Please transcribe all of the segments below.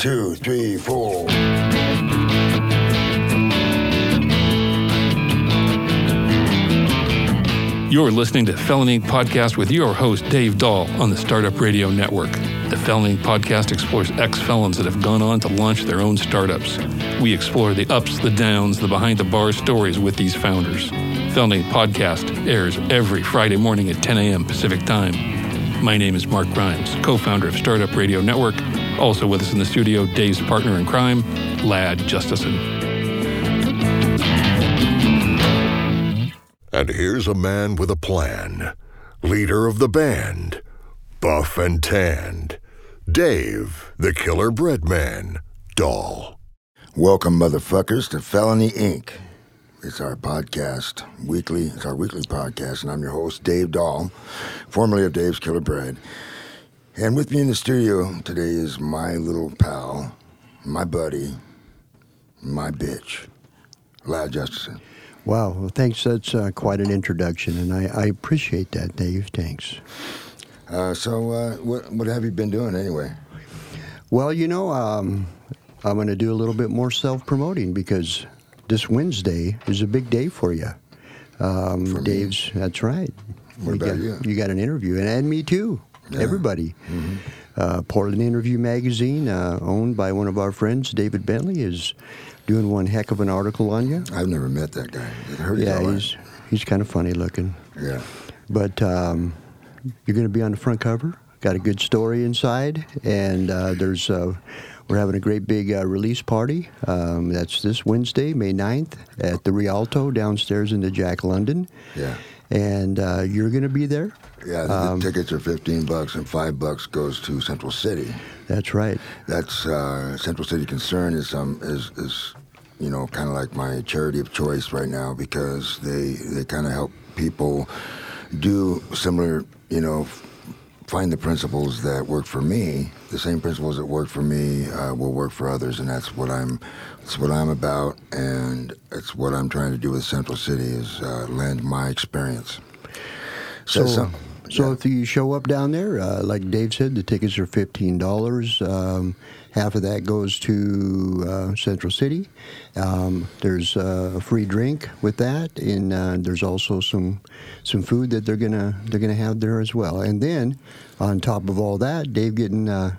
two, three, four. You're listening to Felony Podcast with your host, Dave Dahl, on the Startup Radio Network. The Felony Podcast explores ex felons that have gone on to launch their own startups. We explore the ups, the downs, the behind the bar stories with these founders. Felony Podcast airs every Friday morning at 10 a.m. Pacific Time. My name is Mark Grimes, co founder of Startup Radio Network. Also with us in the studio, Dave's partner in crime, Ladd Justesen. And here's a man with a plan. Leader of the band. Buff and tanned. Dave, the killer bread man. Dahl. Welcome, motherfuckers, to Felony Inc. It's our podcast, weekly. It's our weekly podcast, and I'm your host, Dave Dahl, formerly of Dave's Killer Bread. And with me in the studio today is my little pal, my buddy, my bitch, Ladd Justesen. Wow, well, thanks. That's uh, quite an introduction, and I, I appreciate that, Dave. Thanks. Uh, so, uh, what, what have you been doing anyway? Well, you know, um, I'm going to do a little bit more self promoting because this Wednesday is a big day for you. Um, For me? Dave's, that's right. What you about got, you? got an interview, and, and me too. Yeah. Everybody. Mm-hmm. Uh, Portland Interview Magazine, uh, owned by one of our friends, David Bentley, is doing one heck of an article on you. I've never met that guy. I heard he's yeah, he's he's kind of funny looking. Yeah. But um, you're going to be on the front cover. Got a good story inside, and uh, there's uh, we're having a great big uh, release party. Um, that's this Wednesday, May 9th, at the Rialto downstairs in the Jack London. Yeah. And uh, you're going to be there. Yeah, the Um, tickets are 15 bucks and 5 bucks goes to Central City. That's right. That's uh, Central City Concern is um is is you know kind of like my charity of choice right now because they they kind of help people do similar you know find the principles that work for me the same principles that work for me uh, will work for others and that's what I'm that's what I'm about and it's what I'm trying to do with Central City is uh, lend my experience. So, some- so yeah. if you show up down there, uh, like Dave said, the tickets are fifteen dollars. Um, half of that goes to uh, Central City. Um, there's uh, a free drink with that, and uh, there's also some some food that they're gonna they're gonna have there as well. And then, on top of all that, Dave getting uh,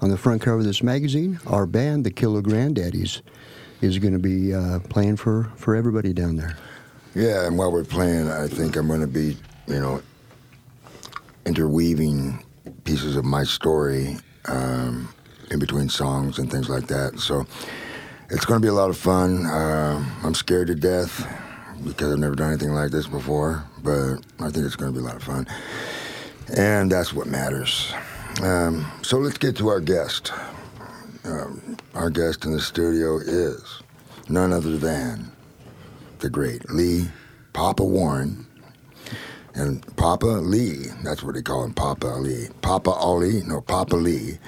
on the front cover of this magazine, our band, the Killer Granddaddies, is going to be uh, playing for for everybody down there. Yeah, and while we're playing, I think I'm going to be, you know, interweaving pieces of my story um, in between songs and things like that. So it's going to be a lot of fun. Uh, I'm scared to death because I've never done anything like this before, but I think it's going to be a lot of fun. And that's what matters. Um, so let's get to our guest. Um, our guest in the studio is none other than the great Lee Papa Warren. And Papa Lee, that's what they call him, Papa Lee. Papa Ali, no, Papa Lee,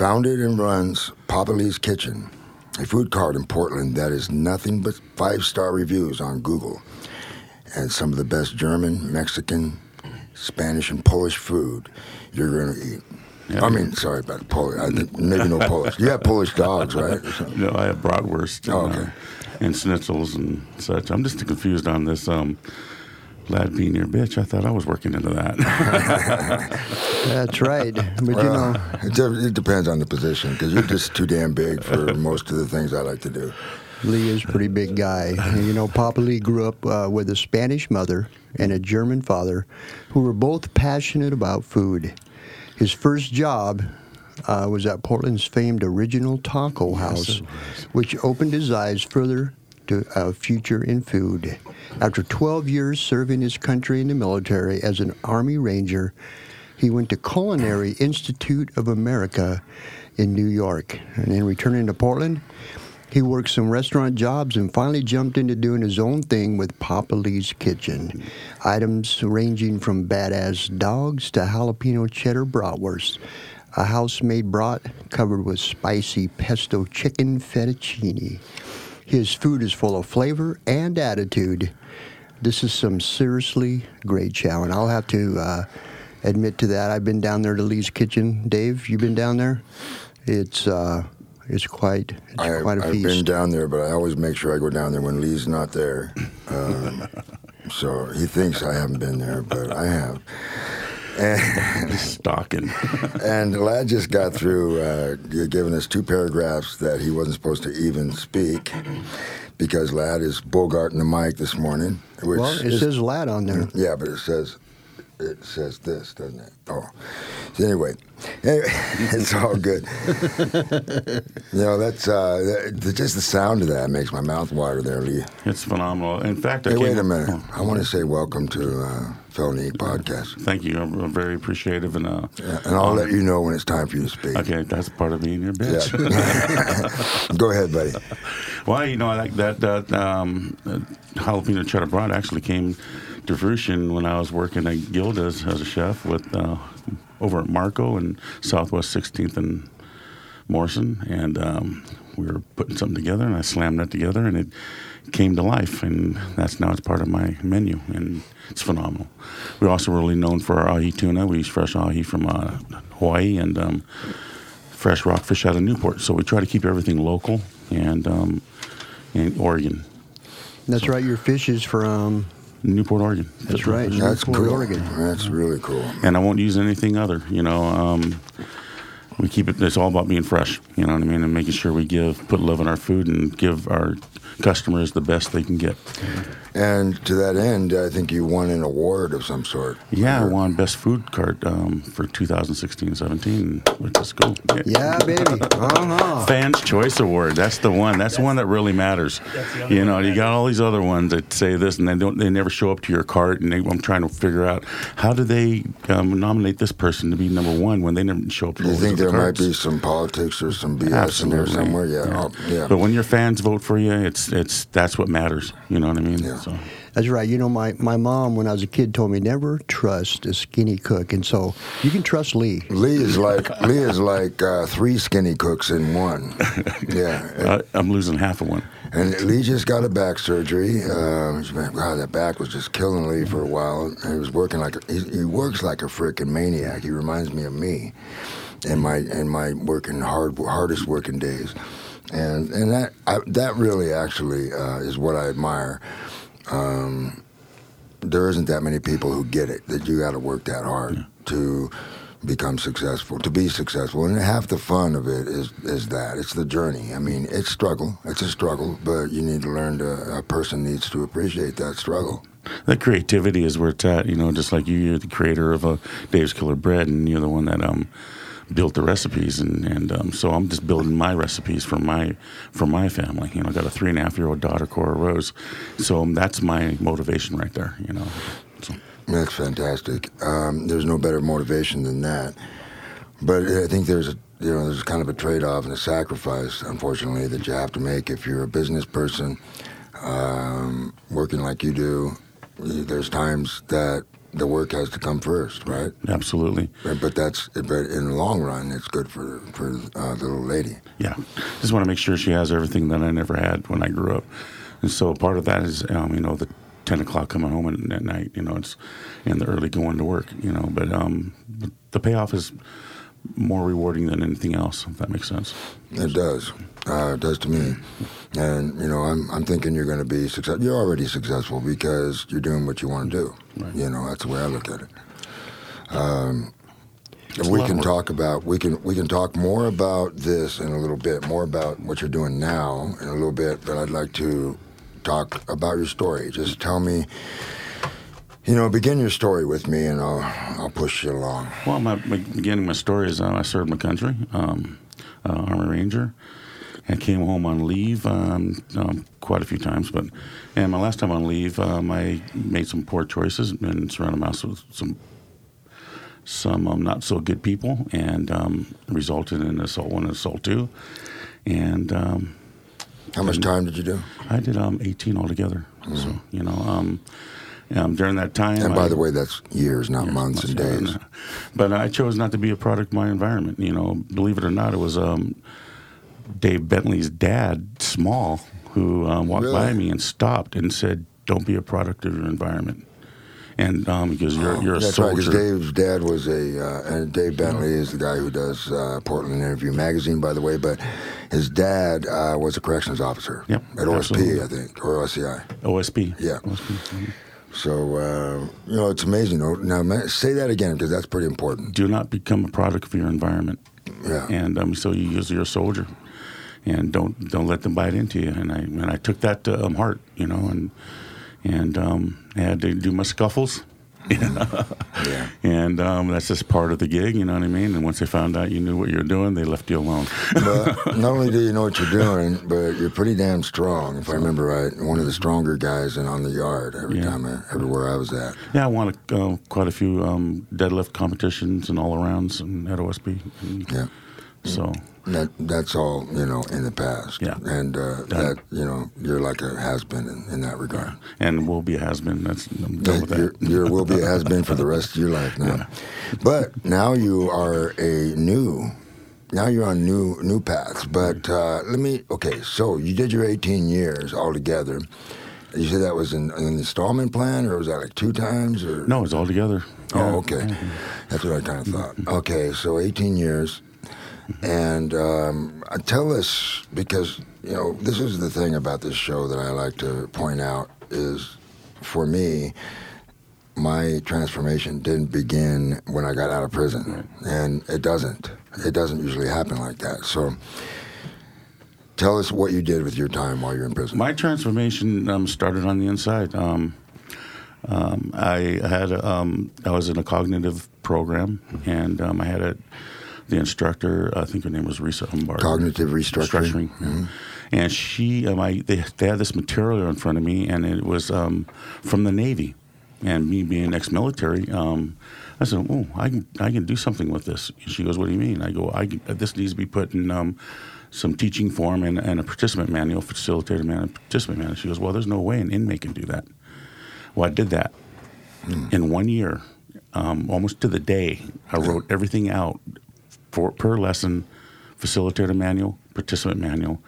founded and runs Papa Lee's Kitchen, a food cart in Portland that is nothing but five star reviews on Google. And some of the best German, Mexican, Spanish, and Polish food you're going to eat. Yeah. I mean, sorry about Polish. I think maybe no Polish. You have Polish dogs, right? No, I have bratwurst and, Oh, okay. uh, and schnitzels and such. I'm just confused on this um, Ladd being your bitch. I thought I was working into that. That's right. But you know. it, de- it depends on the position because you're just too damn big for most of the things I like to do. Lee is a pretty big guy. And, you know, Papa Lee grew up uh, with a Spanish mother and a German father who were both passionate about food. His first job uh, was at Portland's famed Original Taco House, which opened his eyes further to a future in food. After 12 years serving his country in the military as an Army Ranger, he went to Culinary Institute of America in New York. And then returning to Portland, he worked some restaurant jobs and finally jumped into doing his own thing with Papa Lee's Kitchen. Items ranging from badass dogs to jalapeno cheddar bratwurst. A house made brat covered with spicy pesto chicken fettuccine. His food is full of flavor and attitude. This is some seriously great chow, and I'll have to uh, admit to that. I've been down there to Lee's Kitchen. Dave, you've been down there? It's uh, it's quite it's I, quite a I've feast. been down there, but I always make sure I go down there when Lee's not there. Um, so he thinks I haven't been there, but I have. And, Stalking. and Ladd just got through uh, giving us two paragraphs that he wasn't supposed to even speak because Ladd is bogarting the mic this morning. Which well, it is- says lad on there. Yeah, but it says it says this, doesn't it? Oh, so anyway, anyway, it's all good. you know, that's uh, that, just the sound of that makes my mouth water there, Lee. It's phenomenal. In fact, I Hey, wait a minute. Oh, I want to say welcome to uh, Felony Podcast, Thank you. I'm, I'm very appreciative and uh, yeah, and I'll let you know when it's time for you to speak. Okay, that's part of being your bitch. Yeah. Go ahead, buddy. Well, you know, I like that that um, jalapeno cheddar broad actually came when I was working at Gilda's as a chef with uh, over at Marco and Southwest 16th and Morrison, and um, we were putting something together, and I slammed that together, and it came to life, and that's now it's part of my menu, and it's phenomenal. We're also really known for our ahi tuna. We use fresh ahi from uh, Hawaii and um, fresh rockfish out of Newport, so we try to keep everything local and um, in Oregon, That's right. Your fish is from. Newport, Oregon. That's right. That's Newport, cool. Oregon. That's really cool. and I won't use anything other. You know, um, we keep it. It's all about being fresh. You know what I mean, and making sure we give put love in our food and give our customers the best they can get. And to that end, I think you won an award of some sort. Yeah, I won best food cart um, for 2016-17, which is cool. Yeah, baby. Uh huh. Fans Choice Award. That's the one. That's the one that really matters. You know, you got all these other ones that say this, and they don't. They never show up to your cart. And they, I'm trying to figure out how do they um, nominate this person to be number one when they never show up to your cart. You think these other there might carts? be some politics or some BS in there somewhere? Yeah. Oh, yeah. But when your fans vote for you, it's it's that's what matters. You know what I mean? Yeah. So That's right. You know, my, my mom, when I was a kid, told me never trust a skinny cook. And so you can trust Lee. Lee is like Lee is like uh, three skinny cooks in one. Yeah, uh, I'm losing half of one. and Lee just got a back surgery. Uh, been- God, that back was just killing Lee for a while. He was working like a, he, he works like a freaking maniac. He reminds me of me, in my in my working hard hardest working days, and and that I, that really actually uh, is what I admire. Um, there isn't that many people who get it that you got to work that hard to become successful to be successful. And half the fun of it is is that. It's the journey. I mean it's struggle. It's a struggle but you need to learn to a person needs to appreciate that struggle. That creativity is where it's at. You know, just like you, you're the creator of a Dave's Killer Bread, and you're the one that um built the recipes, and and um, so I'm just building my recipes for my for my family. You know, I got a three and a half year old daughter, Cora Rose, so um, that's my motivation right there. You know. So. that's fantastic um, there's no better motivation than that but i think there's a you know there's kind of a trade-off and a sacrifice unfortunately that you have to make if you're a business person um, working like you do there's times that the work has to come first right Absolutely. But, but that's but in the long run, it's good for for uh, the little lady. Yeah, just want to make sure she has everything that I never had when I grew up, and so part of that is, um, you know, the ten o'clock coming home at, at night, you know, it's and the early going to work, you know, but um, the payoff is more rewarding than anything else. If that makes sense. It does. Uh, it does to me. And you know, I'm I'm thinking you're going to be successful. You're already successful because you're doing what you want to do. Right. You know, that's the way I look at it. Um, we can talk about we can we can talk more about this in a little bit, more about what you're doing now in a little bit. But I'd like to talk about your story. Just tell me. You know, begin your story with me, and I'll I'll push you along. Well, my, my beginning my story is uh, I served my country, um, uh, Army Ranger, and came home on leave um, um, quite a few times. But and my last time on leave, um, I made some poor choices and surrounded myself with some some um, not so good people, and um, resulted in assault one and assault two, and um, How much time did you do? I did um, 18 altogether. So you know. Um, um, during that time, And by I- the way, that's years, not Yes, months and days. But I chose not to be a product of my environment. You know, believe it or not, it was um, Dave Bentley's dad, Small, who um, walked by me and stopped and said, "Don't be a product of your environment." and um, because you're you're a That's right, soldier. because Dave's dad was a, uh, and Dave Bentley is the guy who does uh, Portland Interview Magazine, by the way, but his dad uh, was a corrections officer Yep, at OSP, absolutely. I think, or OSCI. OSP. Yeah. OSP. So, uh, you know, it's amazing. Now, say that again, because that's pretty important. Do not become a product of your environment. Yeah. And um, so you use your soldier, and don't don't let them bite into you. And I and I took that to um, heart, you know, and and um, I had to do my scuffles. Yeah. And um, that's just part of the gig, you know what I mean? And once they found out you knew what you were doing, they left you alone. But not only do you know what you're doing, but you're pretty damn strong. If I remember right, one of the stronger guys in on the yard every Yeah. time, I, everywhere I was at. yeah, I won a, uh, quite a few um, deadlift competitions and all arounds and at OSP. And Yeah. So That that's all you know in the past. Yeah. And uh, that you know you're like a has been in, in that regard. and will be a has been. That's I'm done with You're, that. you're will be a has been for the rest of your life now. But now you are a new. Now you're on new new paths. But uh, let me. Okay, so you did your 18 years altogether. You said that was in an installment plan, or was that like two times? Or No, it's all together. Oh, okay. That's what I kind of thought. Okay, so 18 years. And um, uh, tell us, because, you know, this is the thing about this show that I like to point out is for me, my transformation didn't begin when I got out of prison. And it doesn't. It doesn't usually happen like that. So tell us what you did with your time while you're in prison. My transformation um, started on the inside. Um, um, I had a, um, I was in a cognitive program, and um, I had a the instructor. I think her name was Risa Humbard. Cognitive restructuring. yeah. And she, um, I, they, they had this material in front of me, and it was um, from the Navy. And me being ex-military, um, I said, "Oh, I can, I can do something with this." And she goes, "What do you mean?" I go, I, "This needs to be put in um, some teaching form and, and a participant manual, facilitator manual, participant manual." She goes, "Well, there's no way an inmate can do that." Well, I did that in one year, um, almost to the day. I wrote everything out for per lesson, facilitator manual, participant manual,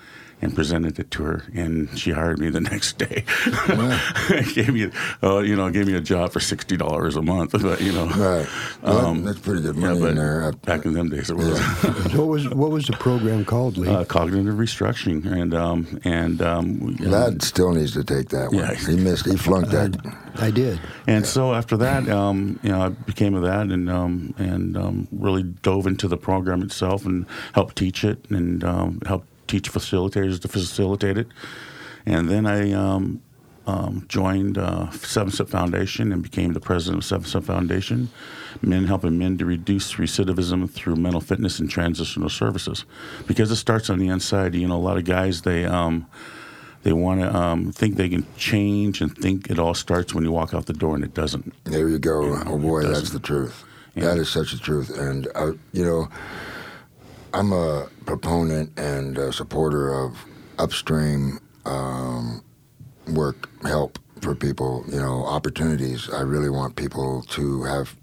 and presented it to her. And she hired me the next day. gave me, uh, you know, gave me a job for sixty dollars a month. But you know, Right. Well, Um, that's pretty good money but in there. Uh, back in them days, it was. What was what was the program called, Lee? Uh, cognitive restructuring, and um, and um, we- Ladd still needs to take that one. Yeah. He missed. He flunked that. I did. And so after that, um, you know, I became of that and um, and um, really dove into the program itself and helped teach it and um, helped teach facilitators to facilitate it. And then I um, um, joined uh, Seven Step Foundation and became the president of Seven Step Foundation, men helping men to reduce recidivism through mental fitness and transitional services, because it starts on the inside. You know, a lot of guys they. Um, they want to um, think they can change and think it all starts when you walk out the door, and it doesn't. There you go. Oh boy, that's the truth. Yeah. That is such the truth. And uh, you know, I'm a proponent and a supporter of upstream um, work help for people. You know, opportunities. I really want people to have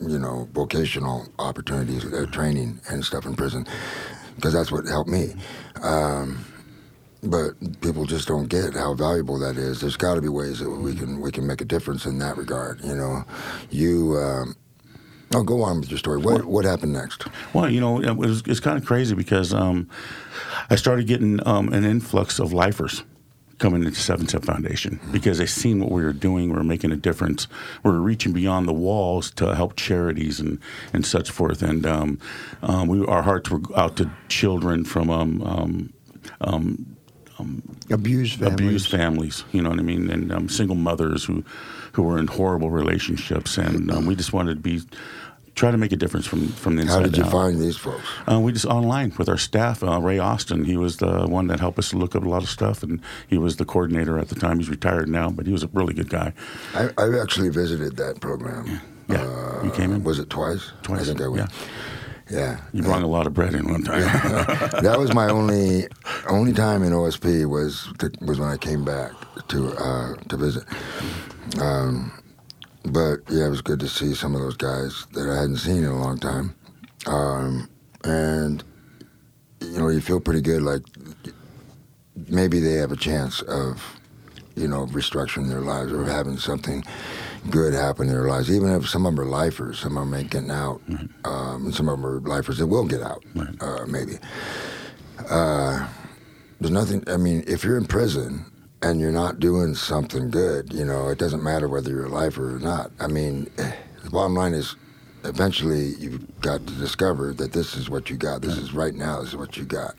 you know vocational opportunities, uh, training and stuff in prison, because that's what helped me. Um, but people just don't get how valuable that is. There's got to be ways that we can we can make a difference in that regard. You know, you. Um, oh, go on with your story. What what happened next? Well, you know, it was, it's kind of crazy because um, I started getting um, an influx of lifers coming into Seven Step Foundation because they seen what we were doing. We were making a difference. We were reaching beyond the walls to help charities and, and such forth. And um, um, we our hearts were out to children from um, um, Abused families. abused families. You know what I mean, and um, single mothers who who were in horrible relationships, and um, we just wanted to be try to make a difference from from the inside. How did you out. find these folks? Uh, we just online with our staff. Uh, Ray Austin, he was the one that helped us look up a lot of stuff, and he was the coordinator at the time. He's retired now, but he was a really good guy. I, I actually visited that program. Yeah, you came in Was it twice? twice. I think I went. Yeah. Yeah, you brought a lot of bread in one time. that was my only only time in OSP was to, was when I came back to uh, to visit. Um, but yeah, it was good to see some of those guys that I hadn't seen in a long time, um, and you know you feel pretty good. Like maybe they have a chance of you know restructuring their lives or having something. Good happen in their lives. Even if some of them are lifers, some of them ain't getting out, um, and some of them are lifers that will get out, Right. uh, maybe. Uh, there's nothing. I mean, if you're in prison and you're not doing something good, you know, it doesn't matter whether you're a lifer or not. I mean, the bottom line is, eventually you've got to discover that this is what you got. This is right now. This is what you got,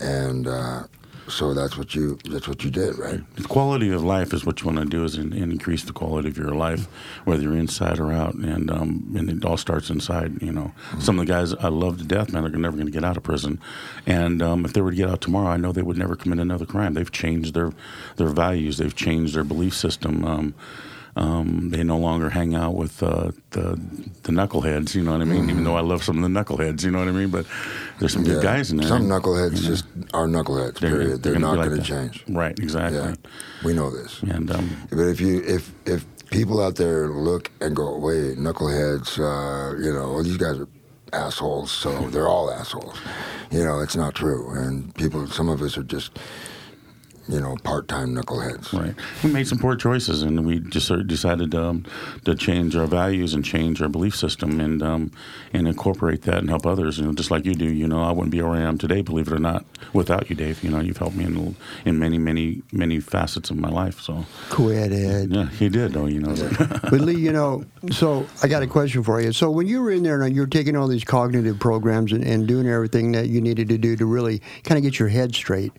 and uh, so that's what you that's what you did, right? The quality of life is what you want to do is in, increase the quality of your life, whether you're inside or out, and um, and it all starts inside. You know, some of the guys I love to death, man, are never going to get out of prison, and um, if they were to get out tomorrow, I know they would never commit another crime. They've changed their their values, they've changed their belief system. Um, um, they no longer hang out with uh, the the knuckleheads. You know what I mean? Even though I love some of the knuckleheads, you know what I mean. But there's some good guys in there. Some knuckleheads just are knuckleheads. They're- period. They're, they're not going like to change. Right, exactly. Yeah, we know this. And um, But if you if if people out there look and go, wait, knuckleheads, uh, you know, well, these guys are assholes, so they're all assholes. You know, it's not true. And people, some of us are just, you know, part-time knuckleheads. Right. We made some poor choices, and we just sort of decided um, to change our values and change our belief system, and um, and incorporate that and help others. You know, just like you do. You know, I wouldn't be where I am today, believe it or not, without you, Dave. You know, you've helped me in in many, many, many facets of my life. So Quit it. yeah, he did. though. you know. But Lee, you know, so I got a question for you. So when you were in there and you're taking all these cognitive programs and, and doing everything that you needed to do to really kind of get your head straight,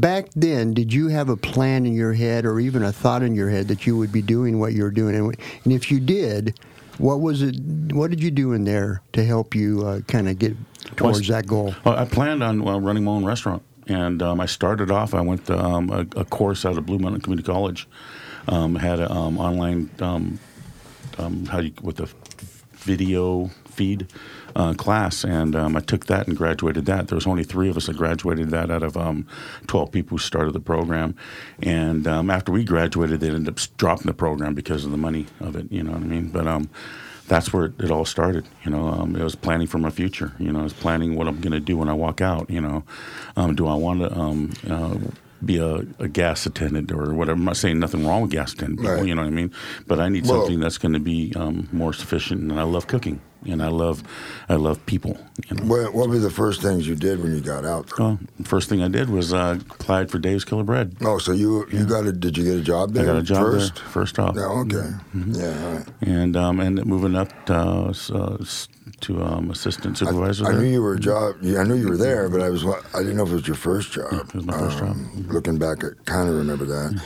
back then, did you have a plan in your head or even a thought in your head that you would be doing what you're doing? And, and if you did, what was it? What did you do in there to help you uh, kind of get towards that goal? Well, I planned on well, running my own restaurant, and um, I started off. I went to um, a, a course out of Blue Mountain Community College. Um, had an um, online um, um, how do you with the video feed uh, class, and um, I took that and graduated that. There was only three of us that graduated that out of um, twelve people who started the program, and um, after we graduated, they ended up dropping the program because of the money of it. You know what I mean? But um, that's where it, it all started. You know, um, it was planning for my future. You know, I was planning what I'm going to do when I walk out. You know, um, do I want to um, uh, be a, a gas attendant or whatever? I'm not saying nothing wrong with gas attendant people. Right. You know what I mean? But I need Well- something that's going to be um, more sufficient. And I love cooking, and I love I love people. You know. What, what were the first things you did when you got out? Uh, first thing I did was uh, applied for Dave's Killer Bread. Oh, so you you got a? Did you get a job there? I got a job first? there first off. Yeah, okay. Yeah, all right. And um, and moving up uh, s- uh, to um, assistant supervisor I there. knew you were a job. yeah, I knew you were there, but I was. I didn't know if it was your first job. it was my first Um, Looking back, I kind of remember that.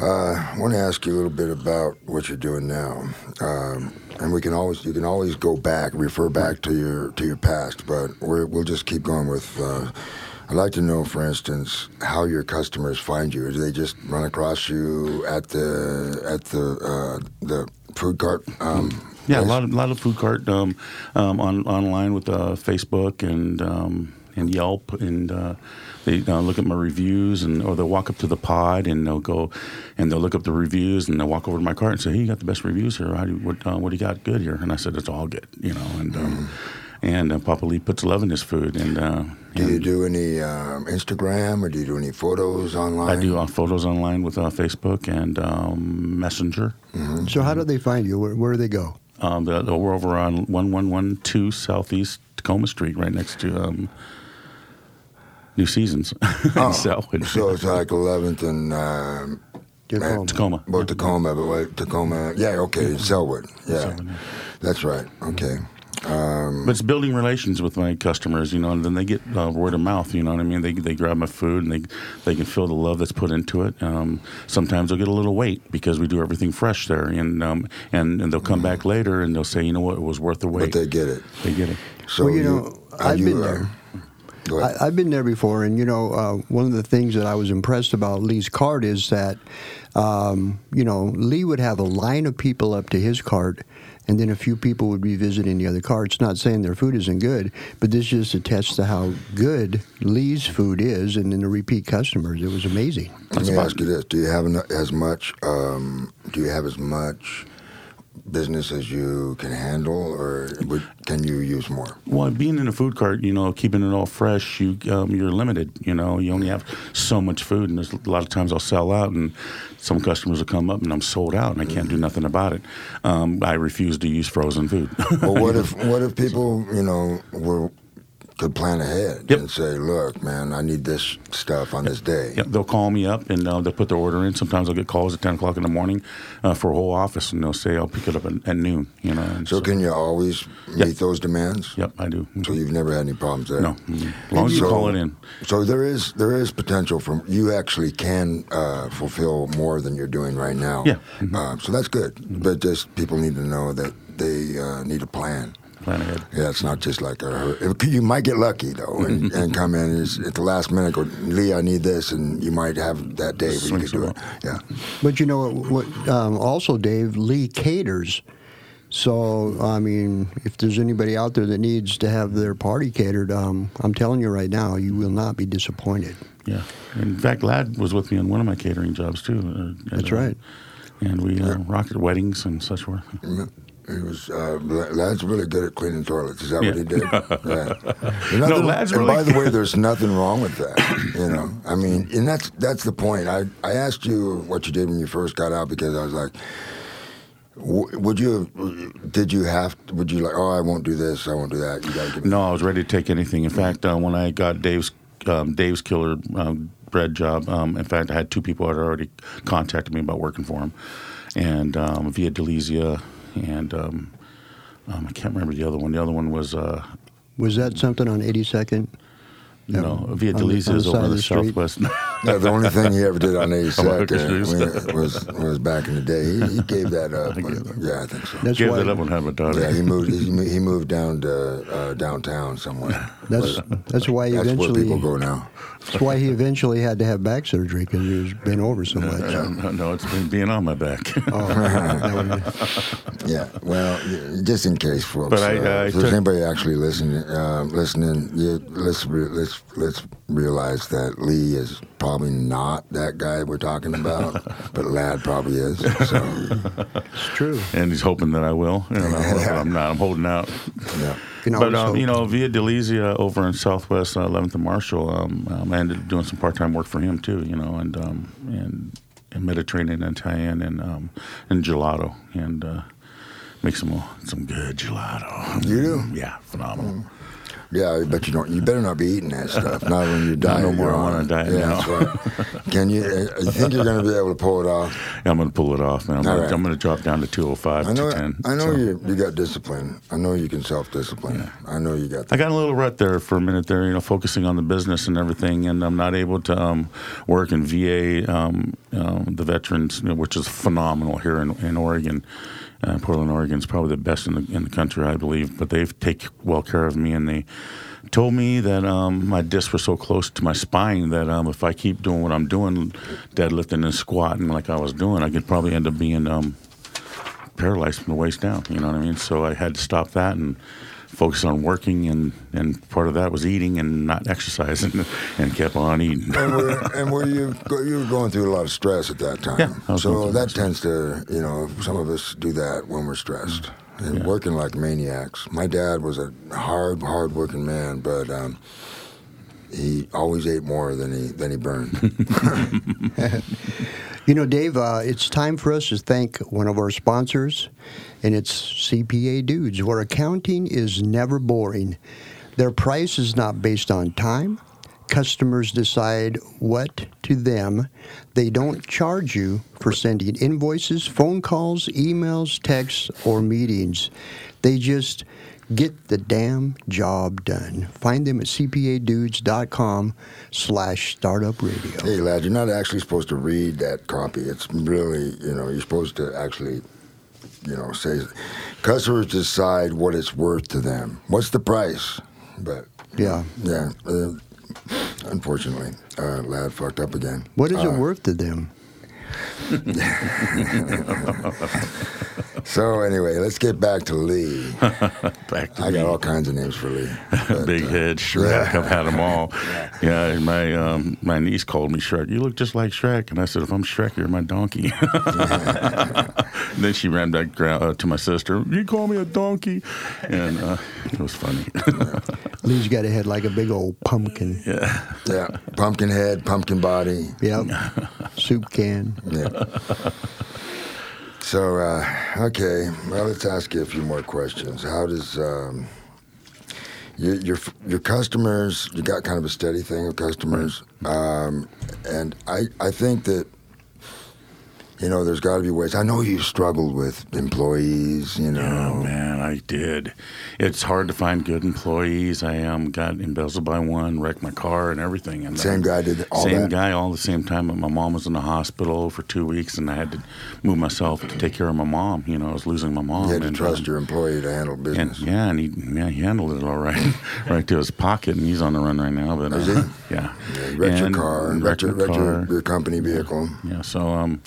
Uh, I want to ask you a little bit about what you're doing now, um, and we can always you can always go back, refer back to your to your past, but we're, we'll just keep going with. Uh, I'd like to know, for instance, how your customers find you. Do they just run across you at the at the uh, the food cart? Um, Yeah, a lot of lot of food cart um, um, on online with uh, Facebook and um, and Yelp, and uh, they uh, look at my reviews, and or they'll walk up to the pod and they'll go and they'll look up the reviews, and they'll walk over to my cart and say, "Hey, you got the best reviews here. How do you, what uh, what do you got good here?" And I said, "It's all good," you know, and. Um, And uh, Papa Lee puts love in his food, and, uh, Do you do any um, Instagram or do you do any photos online? I do uh, photos online with uh, Facebook and um, Messenger. So how do they find you? Where, where do they go? Um, the, the- we're over on 1112 Southeast Tacoma Street, right next to um, New Seasons in Sellwood. Oh, So it's like 11th and um, Tacoma. Tacoma. well, Tacoma, but wait, Tacoma. Yeah, okay, Sellwood. Yeah, that's right. Okay. Um, But it's building relations with my customers, you know, and then they get uh, word of mouth. You know what I mean? They they grab my food and they they can feel the love that's put into it. Um, sometimes they'll get a little wait because we do everything fresh there, and um, and, and they'll come back later and they'll say, you know what, it was worth the wait. but they get it. They get it. So Well, you know, I've you, been uh, there. Go ahead. I, I've been there before, and you know, uh, one of the things that I was impressed about Lee's cart is that, um, you know, Lee would have a line of people up to his cart, and then a few people would be visiting the other carts. Not saying their food isn't good, but this just attests to how good Lee's food is, and then the repeat customers. It was amazing. Let me ask you this: Do you have as much? Um, do you have as much business as you can handle, or would, can you use more? Well, being in a food cart, you know, keeping it all fresh, you um, you're limited. You know, you only have so much food, and there's a lot of times I'll sell out, and some customers will come up, and I'm sold out, and I can't do nothing about it. Um, I refuse to use frozen food. Well, what if what if people, you know, were could plan ahead Yep. and say, "Look, man, I need this stuff on this day." Yep, they'll call me up and uh, they'll put their order in. Sometimes I'll get calls at ten o'clock in the morning uh, for a whole office, and they'll say I'll pick it up at, at noon. You know. And So, can you always Yep. meet those demands? Yep, I do. So you've never had any problems there. No, mm, as long as you So- call it in. So there is there is potential for you actually can uh, fulfill more than you're doing right now. Yeah. Mm-hmm. Uh, so that's good. But just people need to know that they uh, need a plan. Plan ahead. Yeah, it's not just like a. it- You might get lucky though, and, and come in and at the last minute. Go, Lee, I need this, and you might have that day where you Swings could do it it. Yeah. But you know what? Um, also, Dave Lee caters. So I mean, if there's anybody out there that needs to have their party catered, um, I'm telling you right now, you will not be disappointed. Yeah. In fact, Ladd was with me on one of my catering jobs too. uh, That's uh, right. And we uh, rocked at weddings and such forth. He was uh, Ladd's really good at cleaning toilets. Is that Yeah. what he did? yeah. Nothing- Ladd's and really by the way, there's nothing wrong with that. You know, I mean, and that's that's the point. I I asked you what you did when you first got out because I was like, would you? Did you have? Would you like? Oh, I won't do this. I won't do that. You got to give me. No, I was ready to take anything. In fact, uh, when I got Dave's um, Dave's Killer um, bread job, um, in fact, I had two people that had already contacted me about working for him, and um, Via Delizia, and um, um, I can't remember the other one. The other one was uh, Was that something on 82nd? you know Via on Delizia is over side the, the street? southwest. Yeah, the only thing he ever did on 82nd a was was back in the day. He, he gave that up. yeah, I think so. That's Gave why. that up when I had my daughter. Yeah, he moved. He, moved down to uh, downtown somewhere. That's that's why he That's where eventually. people go now. That's why he eventually had to have back surgery because he was bent over so much. no, no, it's been being on my back. Oh, Yeah. Well, just in case, folks. But I- uh, I if there's anybody actually listening, uh, listening, you, let's re- let's let's realize that Lee is probably not that guy we're talking about, but Ladd probably is. So it's true. and he's hoping that I will. You know, but I'm not. I'm holding out. yeah. Can But um, hope. you know, via Delizia over in Southwest uh, 11th and Marshall, um, um, I ended up doing some part-time work for him too. You know, and um, and, and Mediterranean and Italian and um, and gelato and uh, make some some good gelato. You do? Yeah, phenomenal. Yeah, but you don't. You better not be eating that stuff. Not when you're dying. no more on a diet yeah, now. That's right. Can you? Uh, you think you're going to be able to pull it off? I'm gonna pull it off, man. I'm, gonna, right. Gonna drop down to 205, I know. 210. I know so. you. You got discipline. I know you can self-discipline. I know you got. I got a little rut there for a minute there, you know, focusing on the business and everything, and I'm not able to um, work in VA, um, um, the veterans, you know, which is phenomenal here in, in Oregon. Uh, Portland, Oregon is probably the best in the in the country, I believe. But they've take well care of me, and they told me that um, my discs were so close to my spine that um, if I keep doing what I'm doing, deadlifting and squatting like I was doing, I could probably end up being um, paralyzed from the waist down. You know what I mean? So I had to stop that and focus on working, and, and part of that was eating and not exercising, and kept on eating. and were, and were you you were going through a lot of stress at that time? Yeah, I was so that tends to you know some of us do that when we're stressed and working like maniacs. My dad was a hard hard working man, but um, he always ate more than he than he burned. You know, Dave, uh, it's time for us to thank one of our sponsors, and it's CPA Dudes, where accounting is never boring. Their price is not based on time. Customers decide what to them. They don't charge you for sending invoices, phone calls, emails, texts, or meetings. They just get the damn job done. Find them at cpadudes.com slash startup radio. hey Ladd, you're not actually supposed to read that copy. It's really you know you're supposed to actually you know say customers decide what it's worth to them. What's the price? But Yeah. yeah. Uh, unfortunately, uh, Ladd fucked up again. What is Uh, it worth to them? so anyway, let's get back to Lee. Back to I me. got all kinds of names for Lee. but, Big uh, head, Shrek. I've had them all. Yeah, and my um, my niece called me Shrek. You look just like Shrek, and I said, if I'm Shrek, you're my donkey. then she ran back gra- uh, to my sister. You call me a donkey, and uh, it was funny. Lee's got a head like a big old pumpkin. yeah, Yeah, pumpkin head, pumpkin body. Yep. Soup can. Yeah. So uh, okay, well, let's ask you a few more questions. How does um, your, your your customers? You got kind of a steady thing of customers, um, and I I think that you know there's got to be ways. I know you struggled with employees. You know, Oh man, I did. It's hard to find good employees. I um, got embezzled by one, wrecked my car and everything. And Same guy did all same that? guy all the same time. But my mom was in the hospital for two weeks, and I had to move myself to take care of my mom. You know, I was losing my mom. you had to and, trust um, your employee to handle and business. yeah, and he yeah he handled it all right, right to his pocket, and he's on the run right now. But Is uh, he? yeah, Yeah, wrecked your car, and wrecked wrecked, your, wrecked your, car. your company vehicle. Yeah. So, um,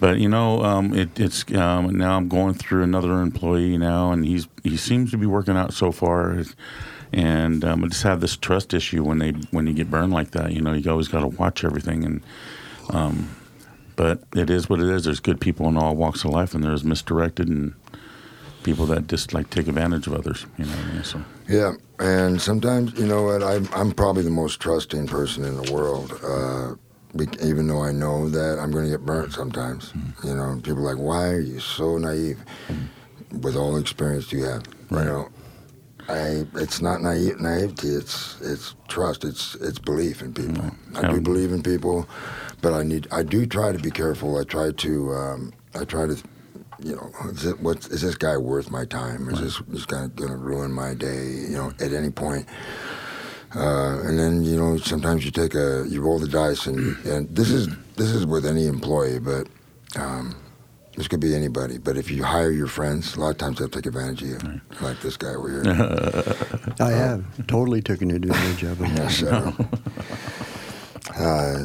but you know, um, it, it's um, now I'm going through another employee now, and he's he seems to be working out so far. And um, I just have this trust issue when they when you get burned like that. You know, you always got to watch everything. And um, but it is what it is. There's good people in all walks of life, and there's misdirected and people that just like take advantage of others. You know. I mean? So Yeah, and sometimes you know what I'm I'm probably the most trusting person in the world. Uh, even though I know that I'm going to get burnt sometimes. Mm-hmm. You know, people are like, why are you so naive with all the experience you have? Right. You know, I it's not naive naivety. It's it's trust. It's it's belief in people. I do believe in people, but I need I do try to be careful. I try to um, I try to you know, is, it, what, is this guy worth my time? Is this this guy going to ruin my day? You know, at any point. Uh, and then you know, sometimes you take a you roll the dice, and and this is this is with any employee, but um, this could be anybody. But if you hire your friends, a lot of times they'll take advantage of you, like this guy over here. I have totally taken advantage of it. Yes, sir. Uh,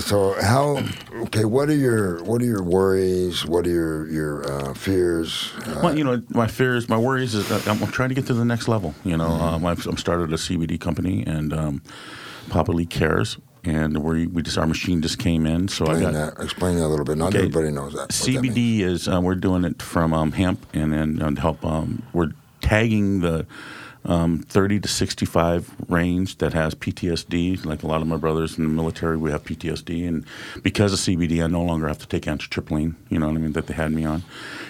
so how? Okay, what are your what are your worries? What are your your uh, fears? Uh, Well, you know, my fears, my worries is that I'm, trying to get to the next level. You know, um, I've, I'm started a CBD company, and um, Papa Lee cares, and we we just our machine just came in, so I explain got that. Explain that a little bit. Not Okay. everybody knows that. what that. CBD is uh, we're doing it from um, hemp, and then um, help um, we're tagging the um, 30 to 65 range that has PTSD. Like a lot of my brothers in the military, we have PTSD, and because of CBD, I no longer have to take amitriptyline. You know what I mean? That they had me on,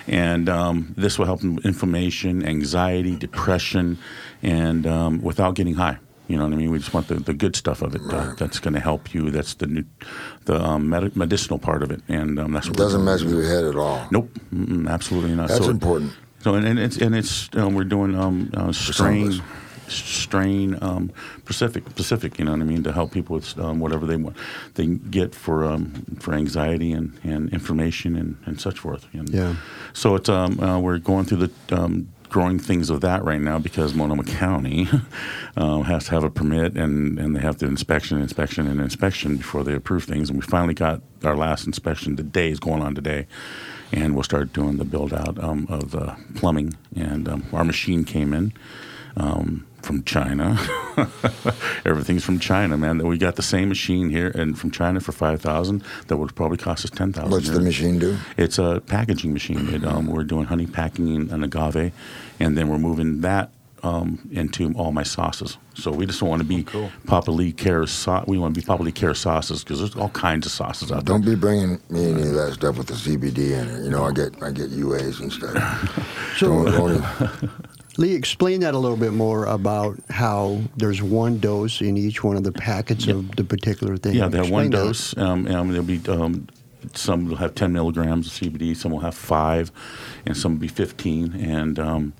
and um, this will help in inflammation, anxiety, depression, and um, without getting high. You know what I mean? We just want the, the good stuff of it. Uh, that's going to help you. That's the new, the um, medi- medicinal part of it, and um, that's what we're doesn't mess with your head at all. Nope, Mm-mm, absolutely not. That's so, important. So and, and it's and it's um, we're doing um, uh, strain strain um, Pacific Pacific. You know what I mean to help people with um, whatever they want they get for um, for anxiety and, and inflammation and, and such forth. And Yeah. So it's um, uh, we're going through the um, growing things of that right now because Multnomah County um, has to have a permit and, and they have to inspection, inspection, and inspection before they approve things. And we finally got our last inspection today is going on today, and we'll start doing the build out um, of the plumbing. And um, our machine came in. Um, from China, everything's from China, man. We got the same machine here, and from China for five thousand. That would probably cost us ten thousand. What's the machine do? It's a packaging machine. It, um, we're doing honey packing in an agave, and then we're moving that um, into all my sauces. So we just don't want to be Papa Lee Care sauce. We want to be Papa Lee Care sauces because there's all kinds of sauces out there. Don't be bringing me any of that stuff with the CBD in it. You know, I get I get UAs and stuff. So- don't, don't Lee, explain that a little bit more about how there's one dose in each one of the packets of the particular thing. Yeah, they have one that. dose. Um, and there'll be um, some will have 10 milligrams of CBD, some will have five, and some will be 15. And um,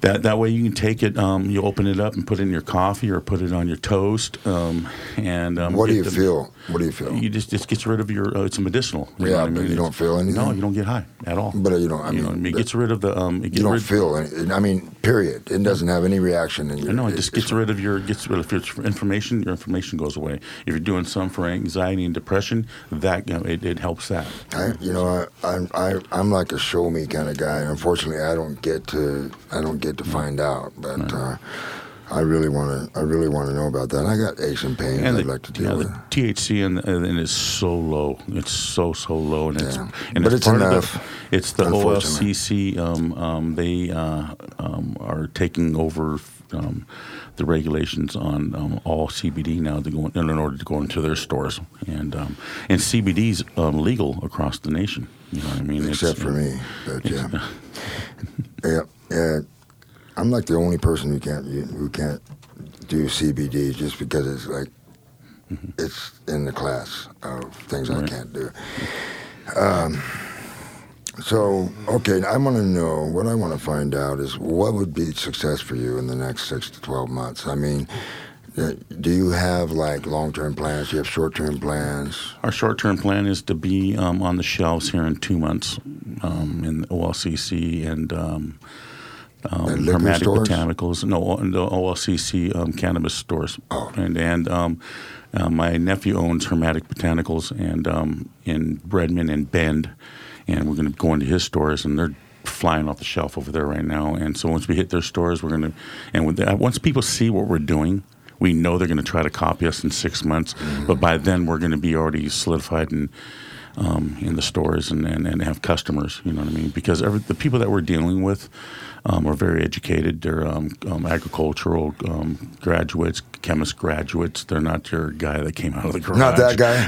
That that way you can take it. Um, you open it up and put it in your coffee or put it on your toast. Um, and um, What do you the- feel? What do you feel? You just just gets rid of your. Uh, it's a medicinal. you know Yeah, what I mean? you It's- don't feel anything? No, you don't get high at all. But, uh, you don't- I You know, mean, it gets rid of the. Um, it you don't feel any. I mean, period. It doesn't have any reaction in your. No, it just gets rid of your gets rid of your information. Your information goes away. If you're doing some for anxiety and depression, that you know, it, it helps that. I, you know, I, I'm I, I'm like a show me kind of guy. Unfortunately, I don't get to I don't get to find out, but uh, I really want to I really want to know about that. I got aches and pains And I'd the, like to yeah, deal the with. THC in, in is so low. It's so so low, and it's and But it's, it's enough, the, it's the. OLCC. Um, um, they uh, um, are taking over um, the regulations on um, all CBD now to go in, in order to go into their stores, and um, and CBD's um, legal across the nation. You know what I mean? It's- Except for me, but yeah, yeah, yeah. I'm like the only person who can't who can't do CBD just because it's like it's in the class of things I can't do. Um, so okay, I want to know what I want to find out is what would be success for you in the next six to twelve months. I mean. uh, Do you have like long-term plans? Do you have short-term plans? Our short-term plan is to be um, on the shelves here in two months um, in OLCC and um, um, stores? Botanicals. No, the OLCC um, cannabis stores. Oh. And and um, uh, my nephew owns Hermetic Botanicals and um, in Redmond and Bend, and we're going to go into his stores and they're flying off the shelf over there right now. And so once we hit their stores, we're going to and with that, once people see what we're doing. We know they're going to try to copy us in six months, but by then we're going to be already solidified and um, in the stores and, and, and have customers. You know what I mean? Because every, the people that we're dealing with um, are very educated. They're um, um, agricultural um, graduates, chemist graduates. They're not your guy that came out of the garage. Not that guy.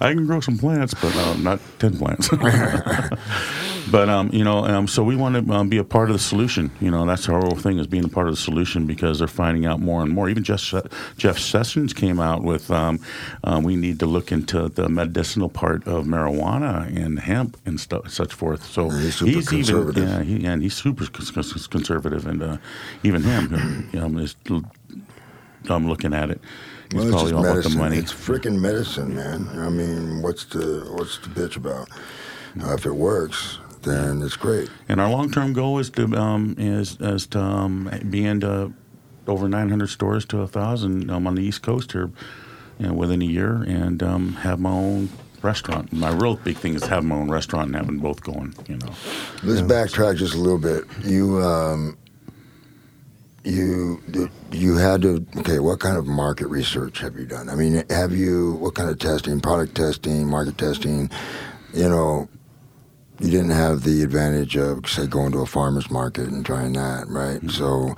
I can grow some plants, but uh, not ten plants. but um, you know, um, so we want to um, be a part of the solution. You know, that's our whole thing is being a part of the solution because they're finding out more and more. Even Jeff, Jeff Sessions came out with um, uh, we need to look into the medicinal part of marijuana and hemp and stuff, such forth. So Yeah, he's super even conservative. yeah, he, and he's super cons- cons- conservative, and uh, even him um, is. I'm looking at it. He's Well, it's probably all about the money. It's freaking medicine, man. I mean, what's the what's the bitch about? Uh, if it works, then it's great. And our long-term goal is to um, is is to um, be into over 900 stores to a thousand um, on the East Coast here, you know, within a year, and um, have my own restaurant. My real big thing is having my own restaurant and having both going. You know, Let's backtrack just a little bit. You um, you you had to okay. What kind of market research have you done? I mean, have you what kind of testing, product testing, market testing? You know, you didn't have the advantage of say going to a farmer's market and trying that, right? So,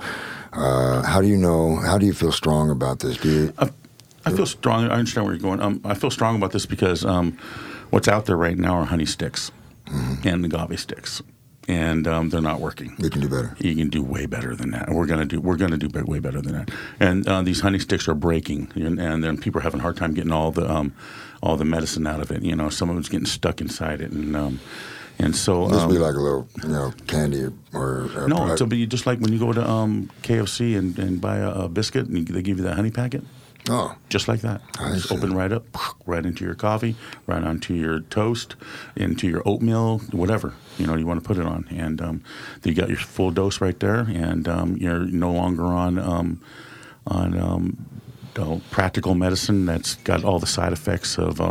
uh, how do you know? How do you feel strong about this? Do you? I feel strong. I understand where you're going. Um, I feel strong about this because um, what's out there right now are honey sticks and agave sticks, and um, they're not working. We can do better. You can do way better than that. We're gonna do. We're gonna do way better than that. And uh, these honey sticks are breaking, and, and then people are having a hard time getting all the um, all the medicine out of it. You know, some of it's getting stuck inside it, and um, and so This um, be like a little, you know, candy or, or no, it'll be just like when you go to um, KFC and, and buy a, a biscuit, and you, they give you that honey packet. oh, just like that. I Just see. open right up, right into your coffee, right onto your toast, into your oatmeal, whatever you know you want to put it on, and um, you got your full dose right there, and um, you're no longer on um, on um, practical medicine that's got all the side effects of.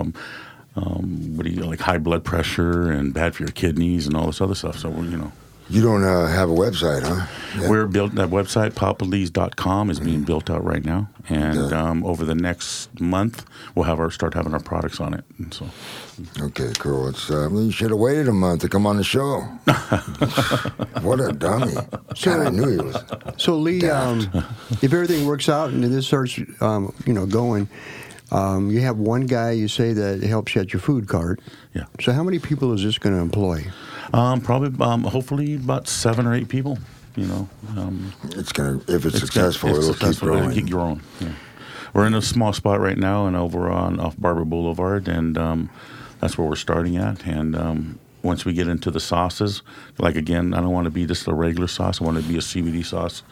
Um, what do you like high blood pressure and bad for your kidneys and all this other stuff. So you know, you don't uh, have a website, huh? Yeah. we're built that website, papalees.com, is being built out right now, and Okay. um, over the next month we'll have our start having our products on it. And so, Okay, cool. It's uh, you should have waited a month to come on the show. what a dummy! God, I knew he was. So Lee, um, if everything works out and this starts, um, you know, going, um, you have one guy you say that helps you at your food cart. Yeah. So how many people is this going to employ? um, probably, um, hopefully, about seven or eight people. You know, um, It's gonna if it's, it's gonna- successful, if it'll successful, keep it'll growing. keep growing. Yeah. We're in a small spot right now, and over on off Barbur Boulevard, and um, that's where we're starting at. And um, once we get into the sauces, like again, I don't want to be just a regular sauce. I want to be a CBD sauce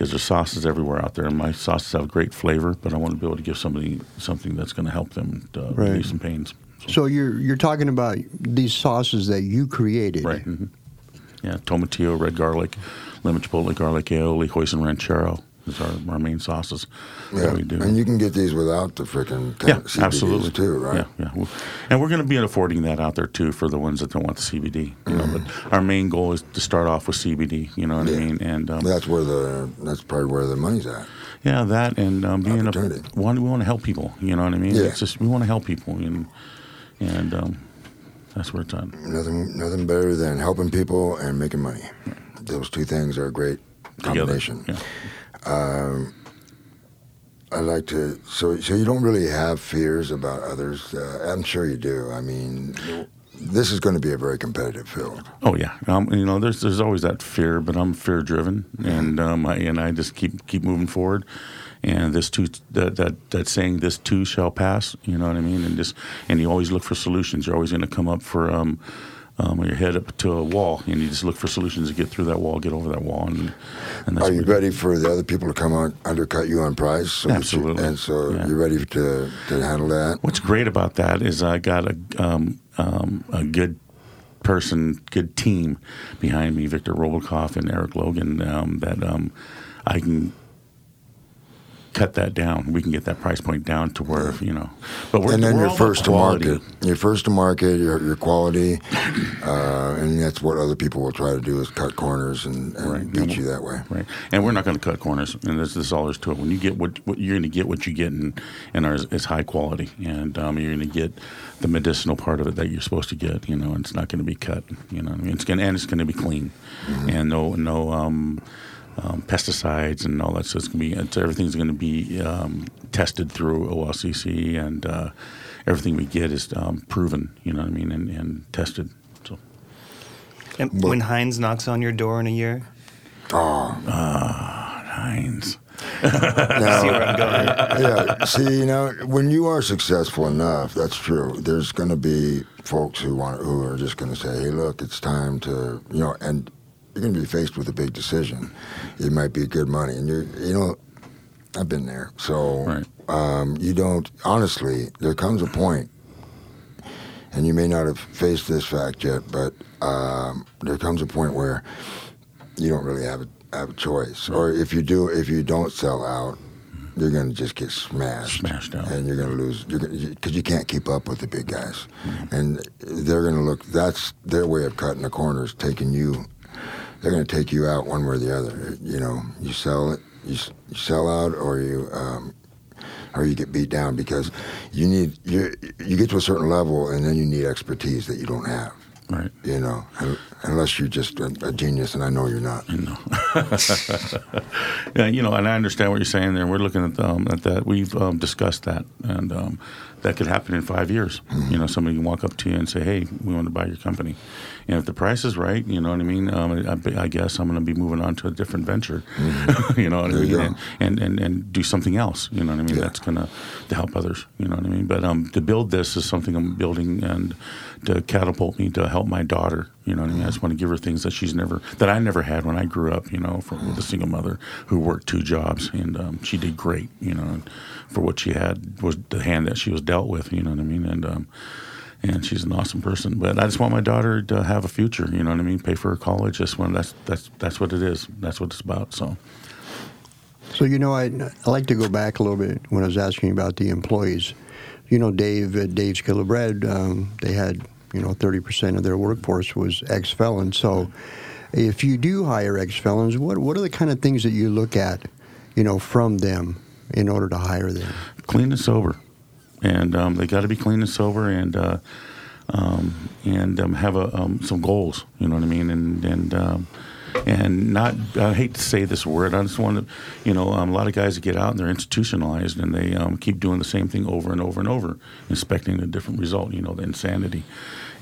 because there's sauces everywhere out there, and my sauces have great flavor. But I want to be able to give somebody something that's going to help them to Right. relieve some pains. So you're you're talking about these sauces that you created, Right. hmm Yeah, tomatillo, red garlic, lemon chipotle, garlic aioli, hoisin ranchero. These are our main sauces Yeah, that we do. and you can get these without the freaking yeah, CBDs absolutely too, right? Yeah, yeah. And we're going to be affording that out there too for the ones that don't want the CBD. You know, but our main goal is to start off with CBD. You know what I mean? And um, That's where the that's probably where the money's at. yeah, that and um, being a one, we want to help people. You know what I mean? Yeah. It's just we want to help people, and and um, that's where it's at. Nothing nothing better than helping people and making money. Those two things are a great combination. Yeah. I like to. So, so you don't really have fears about others. Uh, I'm sure you do. I mean, this is going to be a very competitive field. Oh yeah, um, you know, there's there's always that fear, but I'm fear driven, and um, I, and I just keep keep moving forward. And this too, that that that saying, this too shall pass. You know what I mean? And just and you always look for solutions. You're always going to come up for um, um, when you're head up to a wall, and you just look for solutions to get through that wall, get over that wall, and and that's Are you ready for the other people to come on undercut you on price? So that you- Absolutely. and so Yeah. you're ready to to handle that. What's great about that is I got a um, um, a good person, good team behind me, Victor Robelkoff and Eric Logan. Um, that um, I can cut that down. We can get that price point down to where you know. But we're and then we're you're first to market. You're first to market. Your your quality, uh, and that's what other people will try to do is cut corners and, and Right. beat you that way. Right, and we're not going to cut corners, and this, is all there's to it. When you get what, what you're going to get, what you get, and and is high quality, and um, you're going to get the medicinal part of it that you're supposed to get. You know, and it's not going to be cut. You know, what I mean, it's going and it's going to be clean, and no no um, um, pesticides and all that. So it's going to be it's, everything's going to be um, tested through OLCC, and uh, everything we get is um, proven. You know what I mean, and, and tested. So. And when Heinz knocks on your door in a year, Oh, Heinz. see where I'm going. yeah. See, you know, when you are successful enough, that's true. There's going to be folks who want who are just going to say, "Hey, look, it's time to," you know, and you're going to be faced with a big decision. It might be good money, and you're, you know, I've been there. So, Right. um, you don't. Honestly, there comes a point, and you may not have faced this fact yet, but um, there comes a point where you don't really have a have a choice, or if you do, if you don't sell out, you're going to just get smashed, Smashed out. and you're going to lose. You're because you can't keep up with the big guys, and they're going to look. That's their way of cutting the corners, taking you. They're going to take you out one way or the other. You know, you sell it, you, you sell out, or you. Um, or you get beat down because you need you you get to a certain level and then you need expertise that you don't have Right. you know unless you're just a, a genius and I know you're not you know. yeah, you know, and I understand what you're saying there. We're looking at, um, at that. We've um, discussed that, and um, that could happen in five years. You know, somebody can walk up to you and say, "Hey, we want to buy your company," and if the price is right, you know what I mean. Um, I, I guess I'm going to be moving on to a different venture. you know what I There mean, and, and and and do something else. You know what I mean. Yeah. That's going to to help others. You know what I mean. But um, to build this is something I'm building and to catapult me to help my daughter. You know what I mean. I just want to give her things that she's never that I never had when I grew up. You know, from with a single mother who worked two jobs and um, she did great. You know, for what she had was the hand that she was dealt with. You know what I mean. And um, and she's an awesome person. But I just want my daughter to have a future. You know what I mean. Pay for her college. Just one. That's that's that's what it is. That's what it's about. So. So you know, I I like to go back a little bit when I was asking about the employees. You know, Dave at Dave's Killer Bread, um, they had you know thirty percent of their workforce was ex felons. So if you do hire ex felons, what what are the kind of things that you look at, you know, from them in order to hire them? clean and sober, and um, they got to be clean and sober, and uh, um, and um, have a, um, some goals. You know what I mean? And and um, and not. I hate to say this word. I just want to, you know, um, a lot of guys get out and they're institutionalized, and they um, keep doing the same thing over and over and over, expecting a different result. You know, the insanity.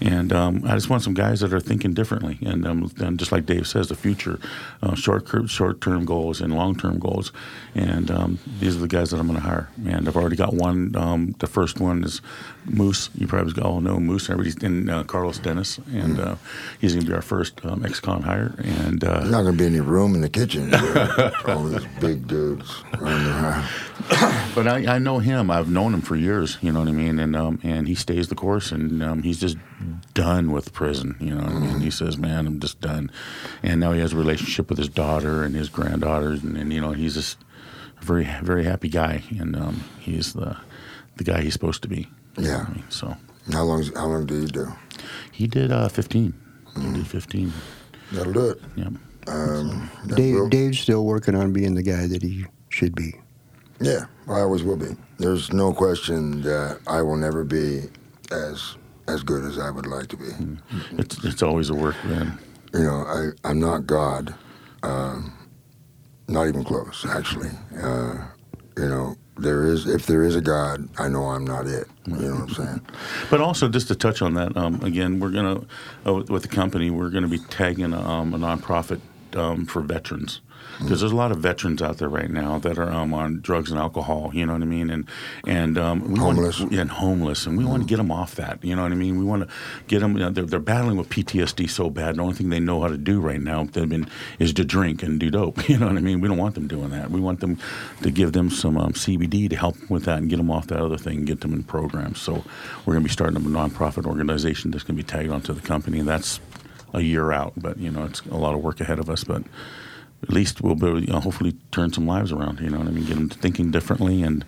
And um, I just want some guys that are thinking differently. And, um, and just like Dave says, the future, uh, short short term goals and long term goals. And um, these are the guys that I'm going to hire. And I've already got one. Um, the first one is Moose. You probably all know Moose. Everybody's in uh, Carlos Dennis, and mm. uh, he's going to be our first um, ex-con hire. And uh, there's not going to be any room in the kitchen. all these big dudes running around. but I, I, know him. I've known him for years. You know what I mean? And um, and he stays the course, and um, he's just done with prison. You know what I mean? He says, "Man, I'm just done." And now he has a relationship with his daughter and his granddaughters, and, and you know he's just a very very happy guy, and um, he's the the guy he's supposed to be. Yeah. I mean, so how long how long did he do? He did uh, 15. Mm. He did 15. That'll do it. Yeah. Um, Dave, Dave's still working on being the guy that he should be. Yeah, I always will be. There's no question that I will never be as as good as I would like to be. Mm. It's it's always a work, man. You know, I I'm not God. Um, not even close, actually. Uh, you know, there is if there is a God, I know I'm not it. You know what I'm saying? But also, just to touch on that, um, again, we're gonna uh, with the company, we're gonna be tagging um, a nonprofit um, for veterans because there's a lot of veterans out there right now that are um, on drugs and alcohol. You know what I mean? And and um, we homeless want, yeah, and homeless, and we mm. want to get them off that. You know what I mean? We want to get them. You know, they're, they're battling with PTSD so bad. The only thing they know how to do right now they've been is to drink and do dope. You know what I mean? We don't want them doing that. We want them to give them some um, CBD to help with that and get them off that other thing and get them in programs. So we're going to be starting a nonprofit organization that's going to be tagged onto the company, that's a year out. But you know, it's a lot of work ahead of us. But at least we'll be able you know, hopefully turn some lives around. You know what I mean? Get them thinking differently and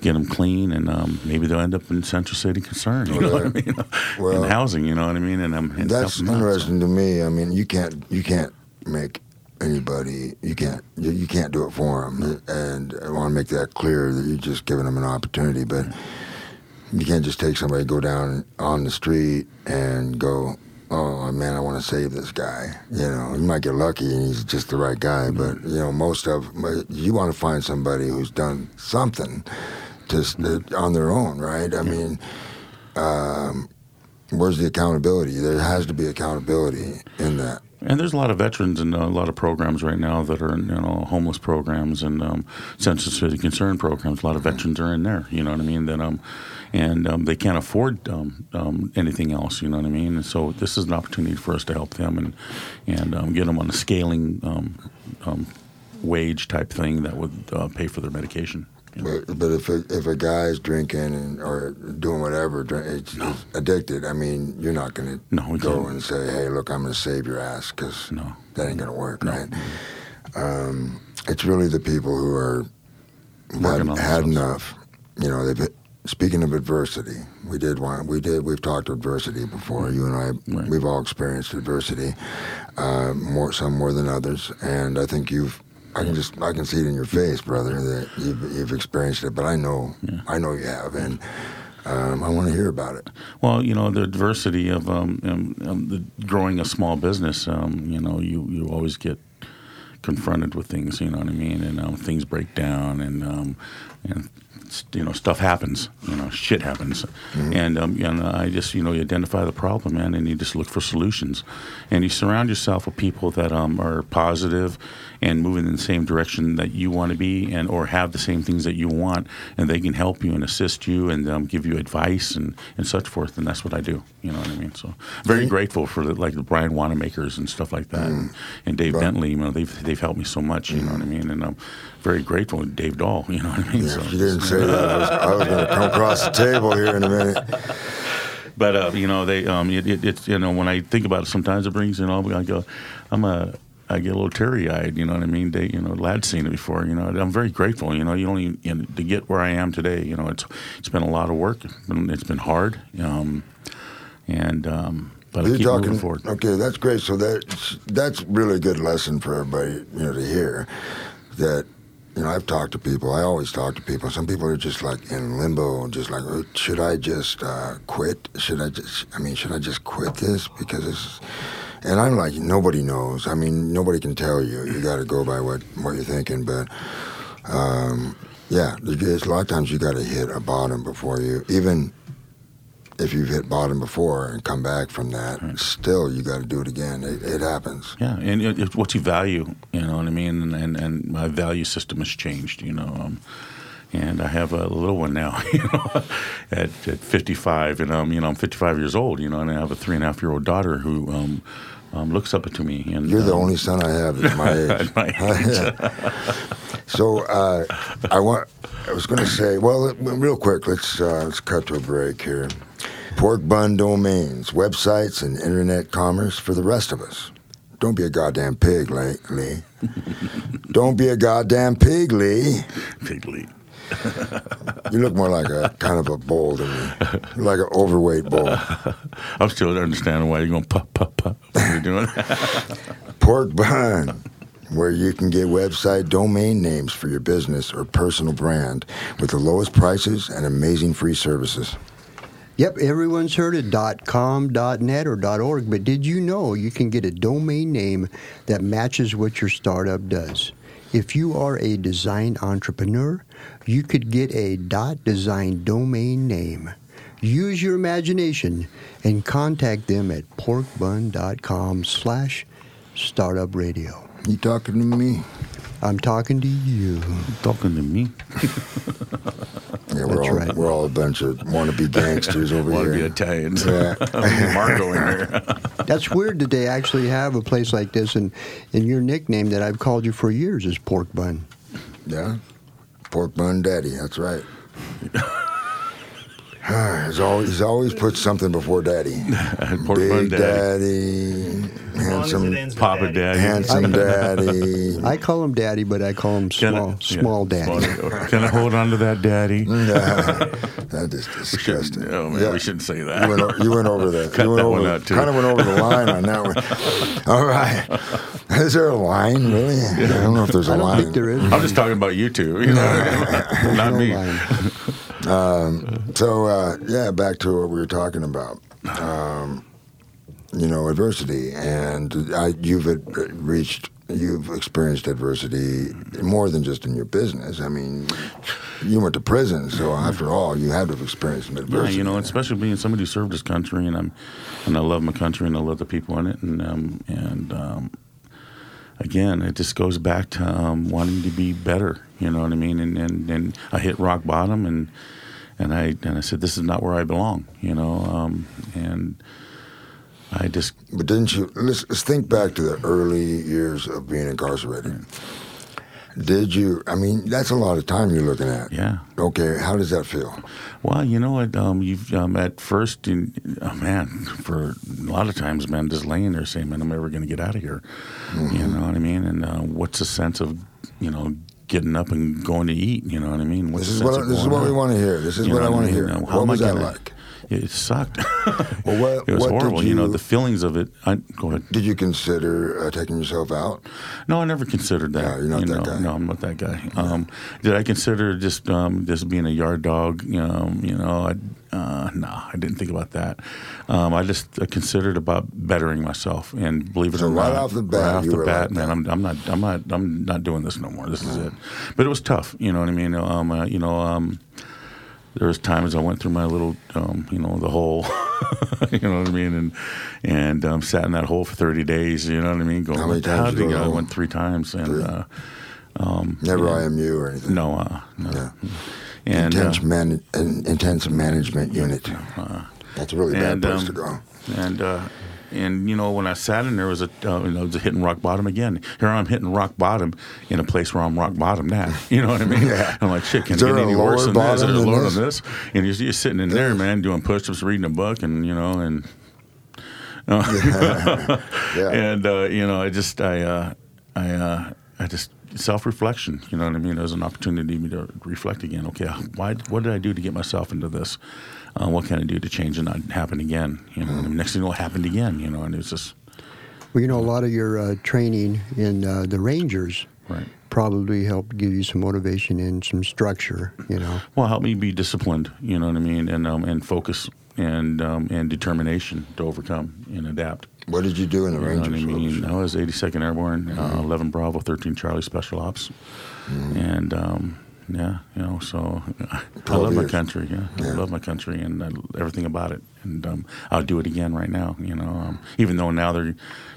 get them clean, and um, maybe they'll end up in Central City Concern. You know what I mean? Well, in housing, you know what I mean? And, um, and that's interesting out, so. to me. I mean, you can't you can't make anybody you can't you, you can't do it for them, and I want to make that clear that you're just giving them an opportunity, but. You can't just take somebody, go down on the street, and go, oh man, I want to save this guy. You know, you might get lucky and he's just the right guy, but you know, most of you want to find somebody who's done something just on their own, right? I mean, um, where's the accountability? There has to be accountability in that. And there's a lot of veterans and a lot of programs right now that are, you know, homeless programs and um, Central City Concern programs. A lot of veterans are in there. You know what I mean? That um, and um, they can't afford um, um, anything else. You know what I mean? And so this is an opportunity for us to help them and and um, get them on a scaling um, um, wage type thing that would uh, pay for their medication. But but if a, if a guy's drinking and or doing whatever, it's, no. addicted. I mean, you're not going to no, go can't. and say, "Hey, look, I'm going to save your ass," because no. that ain't going to work, no. right? Um, it's really the people who are had, had enough. You know, they've speaking of adversity, we did one. We did. We've talked adversity before. You and I, right. we've all experienced adversity, uh, more some more than others. And I think you've. I can just. I can see it in your face, brother, that you've, you've experienced it. But I know. Yeah. I know you have, and. Um, I want to hear about it. Well, you know, the adversity of um, um, um the growing a small business. Um, you know, you you always get confronted with things. You know what I mean, and um, things break down, and and you know stuff happens you know shit happens mm-hmm. and um, and I just you know you identify the problem man and you just look for solutions and you surround yourself with people that um, are positive and moving in the same direction that you want to be and or have the same things that you want and they can help you and assist you and um, give you advice and, and such forth and that's what I do you know what I mean so very mm-hmm. grateful for the, like the Brian Wanamakers and stuff like that mm-hmm. and, and, Dave right. Bentley you know they've, they've helped me so much you know what I mean and I'm very grateful to Dave Dahl you know what I mean yeah, so, if you didn't say that I was, I was going to come across the table here in a minute but uh, you know they um, it, it, it's you know when I think about it sometimes it brings you know I go I'm a I get a little teary eyed. You know what I mean? They, you know, Ladd's seen it before. You know, I'm very grateful. You know, you don't even you know, to get where I am today. You know, it's it's been a lot of work. It's been, it's been hard. Um, and um, but You're I keep talking, moving forward. Okay, that's great. So that's that's really a good lesson for everybody. You know, to hear that you know, I've talked to people. I always talk to people. Some people are just like in limbo, just like, oh, should I just uh, quit? Should I just? I mean, should I just quit this because it's and I'm like, nobody knows. I mean, nobody can tell you. You got to go by what, what you're thinking. But um, yeah, there's a lot of times you got to hit a bottom before you even if you've hit bottom before and come back from that, still you got to do it again. It, it happens. Yeah, and it, it's what you value, you know what I mean, and and, and my value system has changed, you know. Um, and I have a little one now, you know, at, at 55, and um, you know, I'm 55 years old, you know, and I have a three and a half year old daughter who um, um, looks up to me. And You're the um, only son I have that's my age. At my age. so uh, I want. I was going to say, well, real quick, let's uh, let's cut to a break here. Porkbun domains, websites, and internet commerce for the rest of us. Don't be a goddamn pig, Lee. Lee. Don't be a goddamn pig, Lee. Pigly. You look more like a kind of a bull to me, like an overweight bull. I'm still understanding why you're going pop, pop, pop. What are you doing? Porkbun, where you can get website domain names for your business or personal brand with the lowest prices and amazing free services. Yep, everyone's heard of .com, .net, or .org, but did you know you can get a domain name that matches what your startup does? If you are a design entrepreneur, you could get a .design domain name. Use your imagination and contact them at porkbun.com slash startup radio. You talking to me? I'm talking to you. Talking to me. Yeah, we're That's all right. we're all a bunch of wannabe gangsters over Want to be here. Italians. Yeah. Marco in here. That's weird that they actually have a place like this, and, and your nickname that I've called you for years is Pork Bun. Yeah, pork bun daddy. That's right. he's always he's always put something before daddy. Pork Big bun daddy. daddy, As long as it handsome, Papa daddy. daddy. handsome daddy. I call him Daddy, but I call him Can I- Small, yeah, small Daddy. small- Can I hold on to that, daddy? that is Shouldn't- disgusting. Oh man, Yeah. we shouldn't say You that. went, you went over that. Cut you went that over, one out, too. Kind of went over the line on that one. All right. Is there a line, really? I don't know if there's a I don't line. think there is. I'm just talking about you two, you know, not No me. Line. So, uh, yeah, back to what we were talking about. Um, you know, adversity, and I, you've reached, you've experienced adversity more than just in your business. I mean, you went to prison, so after all, you had to have experienced some Yeah, adversity. you know, especially being somebody who served this country, and I'm, and I love my country, and I love the people in it, and um, and um, again, it just goes back to um, wanting to be better. You know what I mean? And and, and I hit rock bottom, and and I and I said, this is not where I belong. You know, um, and I just But didn't you? Let's, let's think back to the early years of being incarcerated. Did you? I mean, that's a lot of time you're looking at. yeah. Okay, how does that feel? Well, you know what? Um, you've um, at first, in, oh, man, for a lot of times, man, just laying there saying, "Man, I'm never going to get out of here." You know what I mean? And uh, what's the sense of, you know, getting up and going to eat? You know what I mean? What's This is what I- this is what we want to hear. This is You what I want to hear. how What was that gonna- like? It sucked. Well, what, it was what horrible. You, know, the feelings of it. I, go ahead. Did you consider uh, taking yourself out? No, I never considered that. No, you're not you that know. guy. No, I'm not that guy. Um, did I consider just um, just being a yard dog? You know, you know, I, uh, no, I didn't think about that. Um, I just uh, considered about bettering myself, and believe it So or right not, off the bat, right off the bat, like man. I'm, I'm not, I'm not, I'm not doing this no more. This is it. But it was tough. You know what I mean? Um, uh, you know, um, there was times I went through my little, um, you know, the hole. you know what I mean? And and um, sat in that hole for 30 days. You know what I mean? Going, How many what the hell times did you go? I went three times, and Three? uh, Never Yeah. IMU or anything. no, uh, no. Yeah. And intense, uh, man, an intense management unit. That's a really bad and, place um, to go. and uh, and you know when I sat in there was a uh, you know it was a hitting rock bottom again. Here I'm hitting rock bottom in a place where I'm rock bottom now. You know what I mean? Yeah. I'm like shit. Can it get any worse than this? Is there a than lower this? than this? And you're, you're sitting in there, man, doing push-ups, reading a book, and you know and. Yeah. and uh, you know, I just I uh, I uh, I just self reflection. You know what I mean? It was an opportunity for me to reflect again. Okay, why? What did I do to get myself into this? Uh, what can I do to change it not happen again? You know, and next thing you know, happened again. You know, and it's just Well, you know, a lot of your uh, training in uh, the Rangers right. probably helped give you some motivation and some structure, you know. Well, help me be disciplined. You know what I mean, and um, and focus and um, and determination to overcome and adapt. What did you do in the You know Rangers? what I was- mean? I was 82nd Airborne, uh, 11 Bravo, 13 Charlie Special Ops, and um, Yeah, you know, so I 12 love my country. Yeah, Yeah. I love my country and I, everything about it. And um, I'll do it again right now. You know, um, even though now they're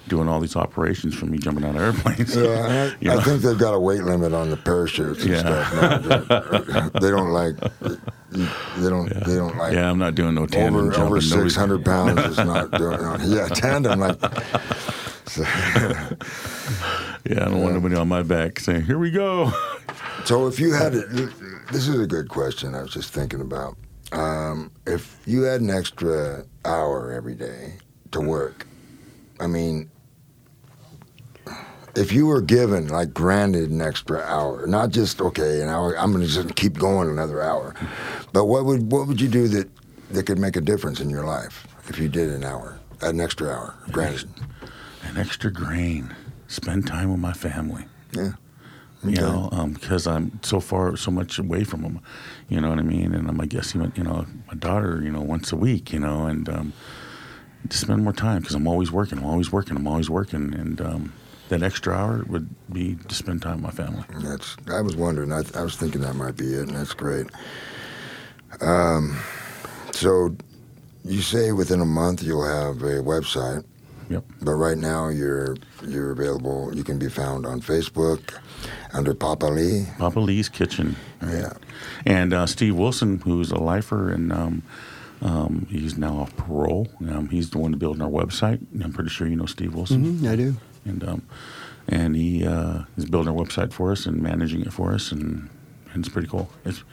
doing all these operations for me jumping out of airplanes. Yeah, I, You I think they've got a weight limit on the parachutes and Yeah. stuff. Now. They- don't like. They don't. They don't like. yeah, I'm not doing no tandem over jumping. over Nobody's- six hundred pounds is not doing. Yeah, tandem like. So, Yeah, I don't want anybody on my back saying, "Here we go." so if you had, this is a good question. I was just thinking about. Um, if you had an extra hour every day to work, I mean, if you were given, like, granted an extra hour, not just okay, an hour, I'm going to just keep going another hour, but what would what would you do that that could make a difference in your life if you did an hour, an extra hour, granted? An extra grain. Spend time with my family. Yeah. You Okay. know, because I'm so far, so much away from them. You know what I mean? And I'm, I guess, you know, my daughter, you know, once a week, you know, and um, to spend more time because I'm always working. I'm always working. I'm always working. And um, that extra hour would be to spend time with my family. That's. I was wondering. I, I was thinking that might be it, and that's great. Um, so, you say within a month you'll have a website, Yep. but right now you're you're available. You can be found on Facebook under Papa Lee. Papa Lee's Kitchen. right? Yeah. And uh, Steve Wilson, who's a lifer, and um, um, he's now off parole. Um, he's the one building our website. I'm pretty sure you know Steve Wilson. Mhm, I do. and um, and he uh, is building our website for us and managing it for us, and, and it's pretty cool. It's,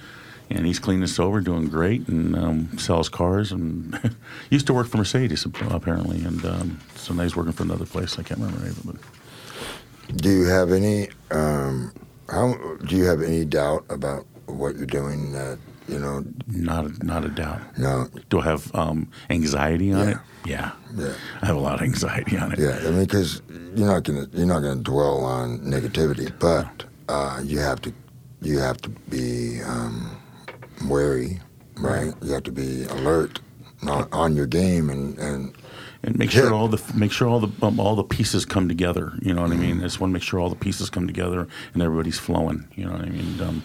and he's clean and sober, doing great, and um, sells cars, and used to work for Mercedes apparently, and um, so now he's working for another place. I can't remember name of. Do you have any? Um, how do you have any doubt about what you're doing? That you know, Not a, not a doubt. no, Do I have um, anxiety on Yeah. it? Yeah. yeah, I have a lot of anxiety on it. yeah. I mean, because you're not gonna you're not gonna dwell on negativity, but uh, you have to you have to be um, wary, right? You have to be alert on, on your game and and and make sure all the make sure all the um, all the pieces come together. You know what I mean? I just want to make sure all the pieces come together and everybody's flowing. You know what I mean? Um,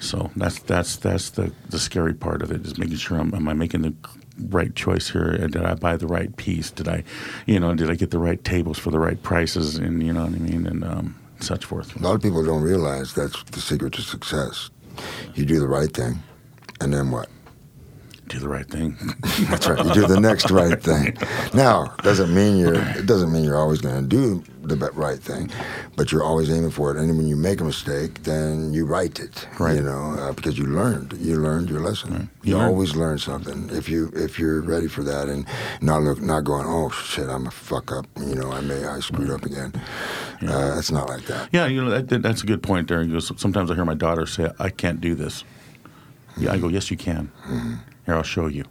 so that's that's that's the the scary part of it is making sure I'm am I making the right choice here? And Did I buy the right piece? Did I, you know, did I get the right tables for the right prices? And you know what I mean? And um, such forth. a lot of people don't realize that's the secret to success. You do the right thing, and then what? Do the right thing. That's right. You do the next right thing. Now, doesn't mean you're. It doesn't mean you're always going to do the right thing, but you're always aiming for it. And when you make a mistake, then you right it. Right. You know, uh, because you learned. You learned your lesson. You, You learn. always learn something if you if you're ready for that and not look not going. Oh shit, I'm a fuck up. You know, I may I screwed up again. Uh, it's not like that. Yeah, you know that, that- that's a good point there. Sometimes I hear my daughter say, "I can't do this." Yeah, I go, "Yes, you can. Here, I'll show you."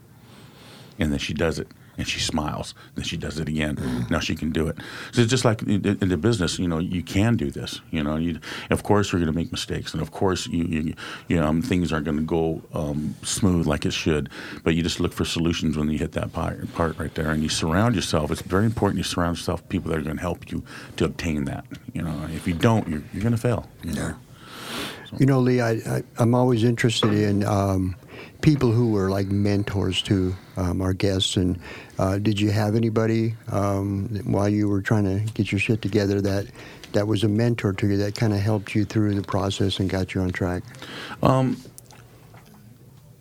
And then she does it, and she smiles. Then she does it again. Now she can do it. So it's just like in, the business, you know, you can do this. You know, you of course you're going to make mistakes, and of course you you, you know um, things aren't going to go um, smooth like it should. But you just look for solutions when you hit that part, right there, and you surround yourself. It's very important you surround yourself with people that are going to help you to obtain that. You know, if you don't, you're, you're going to fail. you know? Yeah. You know, Lee, I, I, I'm always interested in um, people who were like mentors to um, our guests. And uh, did you have anybody um, while you were trying to get your shit together that that was a mentor to you that kind of helped you through the process and got you on track?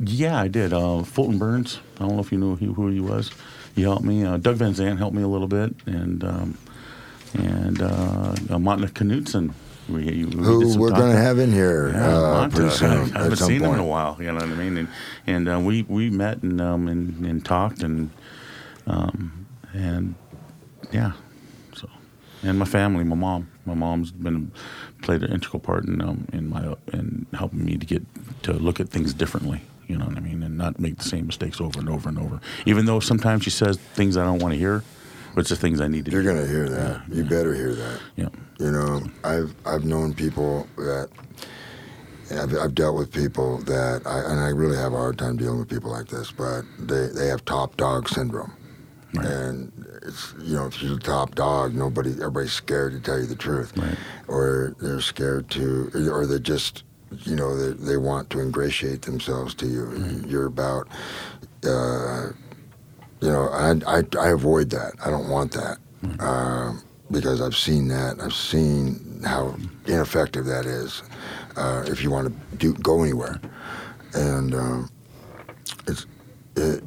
Yeah, I did. Uh, Fulton Burns. I don't know if you knew who, he was. He helped me. Uh, Doug Van Zandt helped me a little bit, and um, and uh, uh, Monta We, we Who we're going to have in here Yeah, uh, pretty soon. I at haven't seen point. him in a while. You know what I mean? And and uh, we we met and um and, and talked and um and yeah, so and my family, my mom, my mom's been played an integral part in um in my in helping me to get to look at things differently. You know what I mean, and not make the same mistakes over and over and over. Even though sometimes she says things I don't want to hear, it's the things I need to. Do. You're to hear that. Yeah, you better hear that. Yeah. You know, I've I've known people that I've, I've dealt with people that I and I really have a hard time dealing with people like this, but they they have top dog syndrome, Right. and it's you know if you're the top dog, nobody everybody's scared to tell you the truth, Right. or they're scared to, or they just you know they, they want to ingratiate themselves to you. You're about, uh, you know, I, I I avoid that. I don't want that um, because I've seen that. I've seen how ineffective that is uh, if you want to do go anywhere, and um, it's it,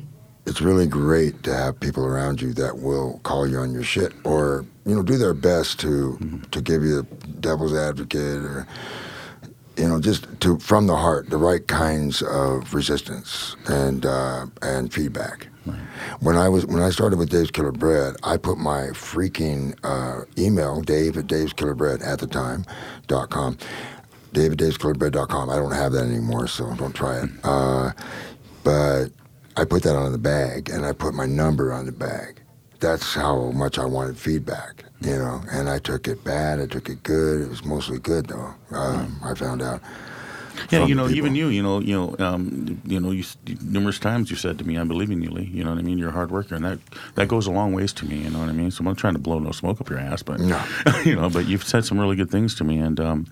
it's really great to have people around you that will call you on your shit or you know do their best to to give you the devil's advocate or you know just to from the heart the right kinds of resistance and uh, and feedback. When I was when I started with Dave's Killer Bread, I put my freaking uh, email Dave at Dave's Killer Bread at the time dot com. Dave at Dave's Killer Bread dot com. I don't have that anymore, so don't try it. Uh, but I put that on the bag and I put my number on the bag. That's how much I wanted feedback, you know. And I took it bad, I took it good. It was mostly good though. Um, I found out. Yeah, you know, people. even you, you know, you know, um, you know, you numerous times you said to me, "I believe in you, Lee." You know what I mean? You're a hard worker, and that that goes a long ways to me. You know what I mean? So I'm not trying to blow no smoke up your ass, but No. you know, but you've said some really good things to me, and um,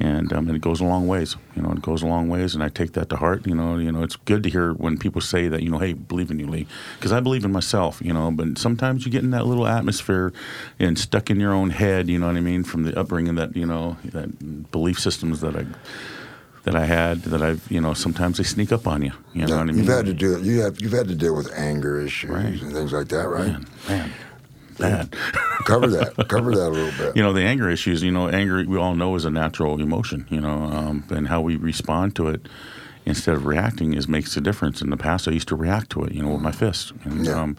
and um, and it goes a long ways. You know, it goes a long ways, and I take that to heart. You know, you know, it's good to hear when people say that. You know, hey, believe in you, Lee, because I believe in myself. You know, but sometimes you get in that little atmosphere and stuck in your own head. You know what I mean? From the upbringing that you know, that belief systems that I that I had that I've you know sometimes they sneak up on you. You know Yeah, what I mean? You've had to do. You have you've had to deal with anger issues Right. and things like that, right? man, man, bad. Cover that. Cover that a little bit. you know the anger issues. You know, anger we all know is a natural emotion. You know, um, and how we respond to it instead of reacting is makes a difference. In the past, I used to react to it. You know, with my fist. And, Yeah. um,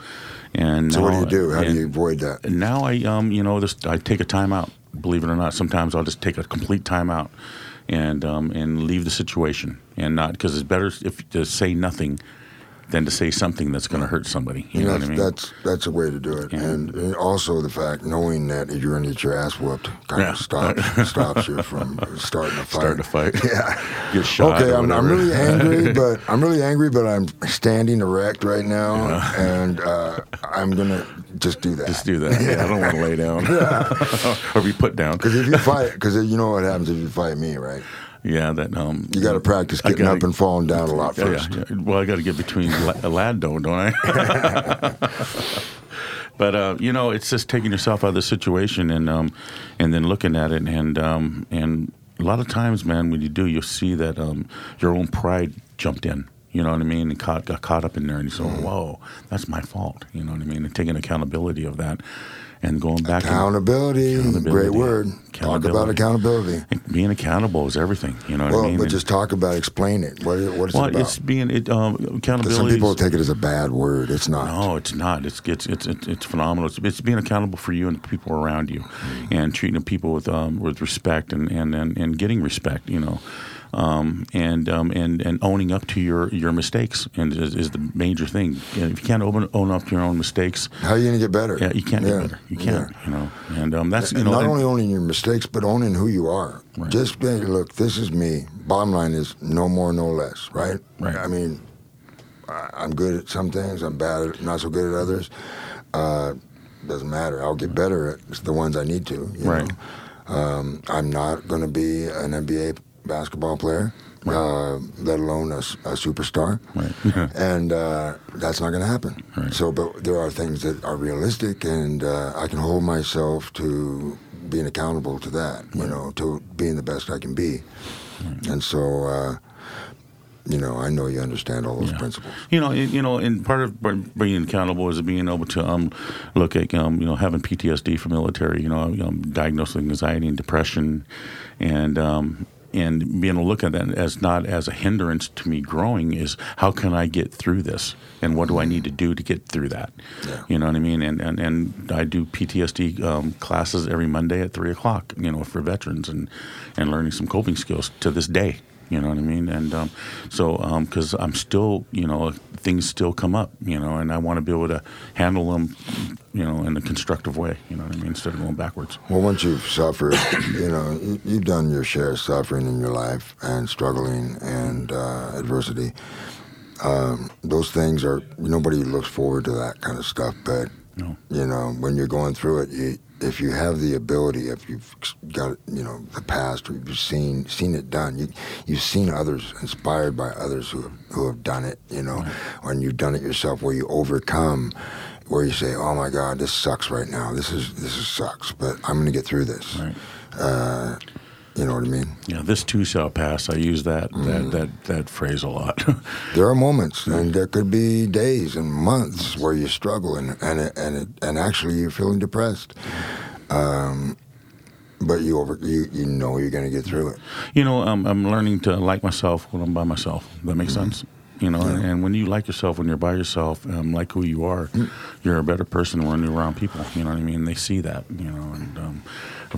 and so what do you do? How do you avoid that? now I um you know just I take a time out. Believe it or not, sometimes I'll just take a complete time out and um and leave the situation and not because it's better if to say nothing than to say something that's going to hurt somebody. You You know what I mean? that's that's a way to do it, Yeah. and, and also the fact knowing that you're going to get your ass whooped kind Yeah. of stops stops you from starting a fight. Start to fight. Yeah. Get shot. Okay, I'm, I'm really angry, but I'm really angry, but I'm standing erect right now, and uh, I'm gonna just do that. Just do that. Yeah, I don't want to lay down or be put down. Because if you fight, because you know what happens if you fight me, right? Yeah, that um. You got to practice getting gotta- up and falling down a lot first. yeah, yeah. Well, I got to get between a lad don't, don't I? but uh, you know, it's just taking yourself out of the situation and um, and then looking at it and um, and a lot of times, man, when you do, you'll see that um, your own pride jumped in. You know what I mean? And caught, got caught up in there, and you say, Mm-hmm. "Whoa, that's my fault." You know what I mean? And taking accountability of that, and going back. and- Accountability, Accountability. great word. Talk about accountability. being accountable is everything. You know what Well, I mean? but And- just talk about, explain it. What, what it's well, about. it's being it, um, accountability. some people is- take it as a bad word. It's not. No, it's not. It's it's it's it's, it's phenomenal. It's, it's being accountable for you and the people around you, Mm-hmm. and treating people with um, with respect and, and, and, and getting respect. You know, um, and um, and and owning up to your, your mistakes and is, is the major thing. And if you can't own, own up to your own mistakes, How are you going to get better? yeah, you can't Yeah, get better. You can't. yeah. You know, and um, that's you And know. not only owning your mistakes, but owning who you are. Right. Just hey, look, this is me. Bottom line is no more, no less. Right? Right. I mean, I'm good at some things. I'm bad at, not so good at others. Uh, doesn't matter. I'll get better at the ones I need to. you Right. Um, I'm not going to be an NBA basketball player, uh, let alone a superstar. Right. and uh, that's not going to happen. Right. So, but there are things that are realistic, and uh, I can hold myself to being accountable to that. You know, to being the best I can be. And so, uh, you know, I know you understand all those Yeah. principles. You know, and, you know, and part of being accountable is being able to um, look at, um, you know, having PTSD from military. You know, um, diagnosed with anxiety and depression, and um, and being able to look at that as not as a hindrance to me growing is how can I get through this, and what do I need to do to get through that? Yeah. You know what I mean? And and, and I do PTSD um, classes every Monday at three o'clock. You know, for veterans and and learning some coping skills to this day. You know what I mean? And um, so, because I'm still, you know, things still come up, you know, and I want to be able to handle them, you know, in a constructive way. You know what I mean? Instead of going backwards. Well, once you've suffered, you know, you- you've done your share of suffering in your life and struggling and uh, adversity. Um, those things are nobody looks forward to that kind of stuff, but No. you know, when you're going through it, you, if you have the ability, if you've got you know the past, or you've seen seen it done, you you've seen others inspired by others who have, who have done it, you know, when you've done it yourself, where you overcome, where you say, oh my God, this sucks right now. This is this is sucks, but I'm going to get through this. Right. Uh, you know what I mean? Yeah, this too shall pass. I use that that that, that phrase a lot. There are moments, and there could be days and months where you struggle, and and it, and it, and actually you're feeling depressed. Um, but you over you, you know you're going to get through it. you know, I'm I'm learning to like myself when I'm by myself. That makes sense. You know, and, and when you like yourself, when you're by yourself, um, like who you are, you're a better person when you're around people. You know what I mean? They see that. You know, and um,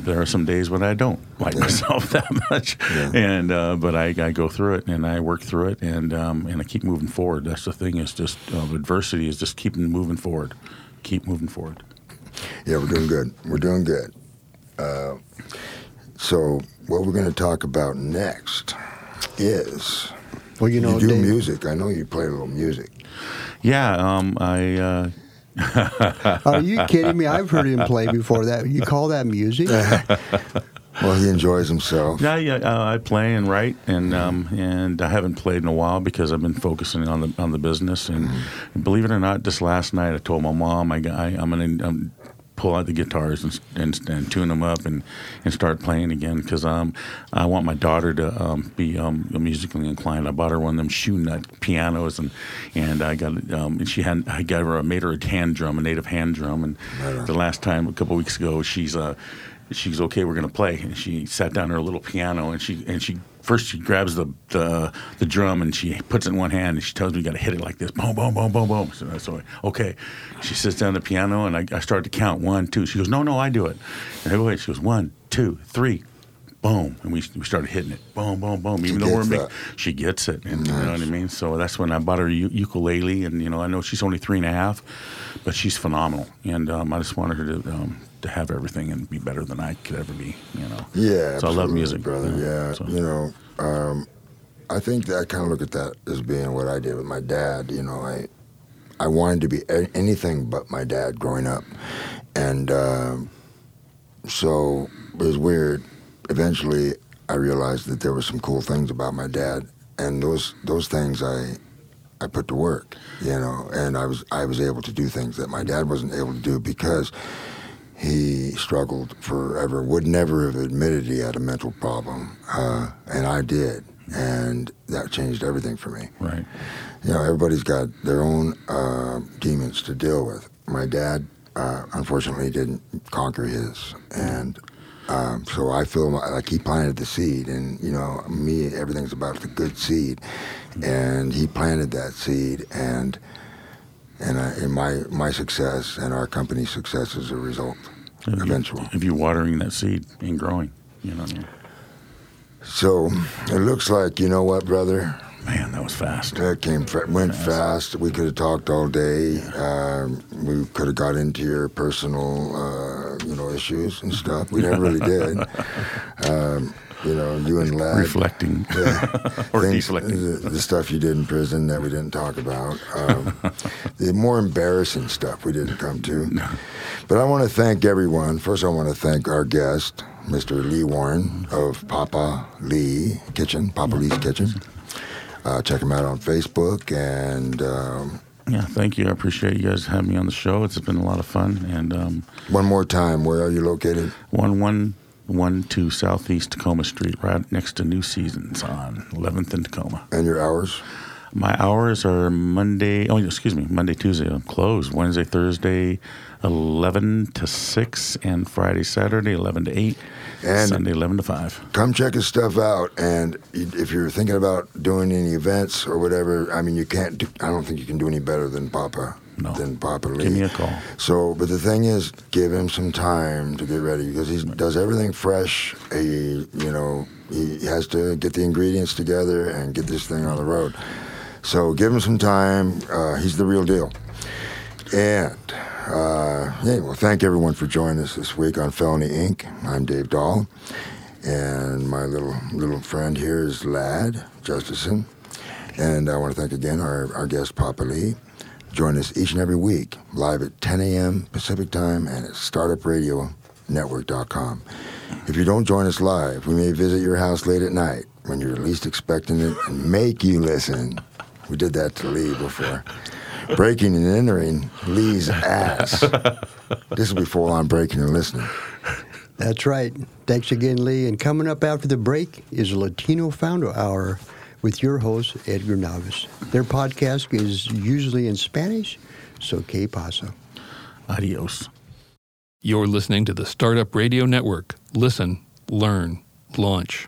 there are some days when I don't like myself that much, Yeah. and uh, but I, I go through it and I work through it and um, and I keep moving forward. That's the thing. Is just uh, adversity is just keeping moving forward. Keep moving forward. Yeah, we're doing good. We're doing good. Uh, so what we're going to talk about next is Well, you know, you do Dave- music. I know you play a little music. Yeah, um, I. Are you kidding me? I've heard him play before. That you call that music? Well, he enjoys himself. Yeah, yeah. Uh, I play and write, and um, and I haven't played in a while because I've been focusing on the on the business. And believe it or not, just last night I told my mom I, I I'm gonna um, pull out the guitars and, and and tune them up and and start playing again because um I want my daughter to um, be um, musically inclined. I bought her one of them Schoenhut pianos and and I got um, and she had I got her I made her a hand drum, a native hand drum, and the last time a couple weeks ago she's uh she's okay we're going to play and she sat down her little piano and she and she first she grabs the the, the drum and she puts it in one hand and she tells me you got to hit it like this. Boom boom boom boom boom. So, so okay. She sits down at the piano and I, I start to count one two. She goes no no I do it. And I go ahead she goes one two three boom and we, we started hitting it boom boom boom even though we're that. she gets it and you know what I mean so that's when I bought her u- ukulele and you know I know she's only three and a half but she's phenomenal and um, I just wanted her to um, to have everything and be better than I could ever be you know Yeah, so I love music brother. you know, Yeah, so. you know, um, I think that I kind of look at that as being what I did with my dad. You know, I I wanted to be a- anything but my dad growing up, and um, so it was weird. Eventually, I realized that there were some cool things about my dad, and those those things I I put to work. You know, and I was I was able to do things that my dad wasn't able to do because he struggled forever, would never have admitted he had a mental problem, uh, and I did, and that changed everything for me. right You know, everybody's got their own uh, demons to deal with. My dad, uh, unfortunately, didn't conquer his, and um, so I feel like he planted the seed, and you know, me, everything's about the good seed, and he planted that seed, and and, I, and my my success and our company's success is a result, you- eventual. if you're watering that seed and growing you know what I mean? So it looks like you know what, brother. Man that was fast That came fa- went fast. We could have talked all day. Um, we could have got into your personal, uh, you know, issues and stuff. We never really did. Um, you know, you and Ladd. reflecting or things- deflecting The, the stuff you did in prison that we didn't talk about. Um, the more embarrassing stuff we didn't come to. But I want to thank everyone. First, I want to thank our guest, Mr. Lee Warren of Papa Lee Kitchen, Papa Lee's Kitchen. Uh, check him out on Facebook and. Um, yeah thank you I appreciate you guys having me on the show it's been a lot of fun and um, One more time, where are you located? one one one two Southeast Tacoma Street, right next to New Seasons on 11th and Tacoma. And your hours? My hours are Monday. Oh, excuse me, Monday, Tuesday. I'm closed. Wednesday, Thursday, 11 to 6, and Friday, Saturday, 11 to 8. And- Sunday, 11 to 5. Come check his stuff out. And if you're thinking about doing any events or whatever, I mean, you can't. Do, I don't think you can do any better than Papa. No. Than Papa Lee. Give me a call. So, but the thing is, give him some time to get ready because he does everything fresh. He, you know, he has to get the ingredients together and get this thing on the road. So, give him some time. Uh, he's the real deal. And uh, yeah, well, thank everyone for joining us this week on Felony Inc. I'm Dave Dahl, and my little little friend here is Ladd Justesen. And I want to thank again our, our guest Papa Lee. Join us each and every week live at 10 a.m. Pacific time and at Startup Radio network.com. If you don't join us live, we may visit your house late at night when you're least expecting it and make you listen. We did that to Lee before. Breaking and entering Lee's ass. This will be full on breaking and listening. That's right. Thanks again, Lee. And coming up after the break is Latino Founder Hour with your host, Edgar Navis. Their podcast is usually in Spanish, so que pasa. Adios. You're listening to the Startup Radio Network. Listen, learn, launch.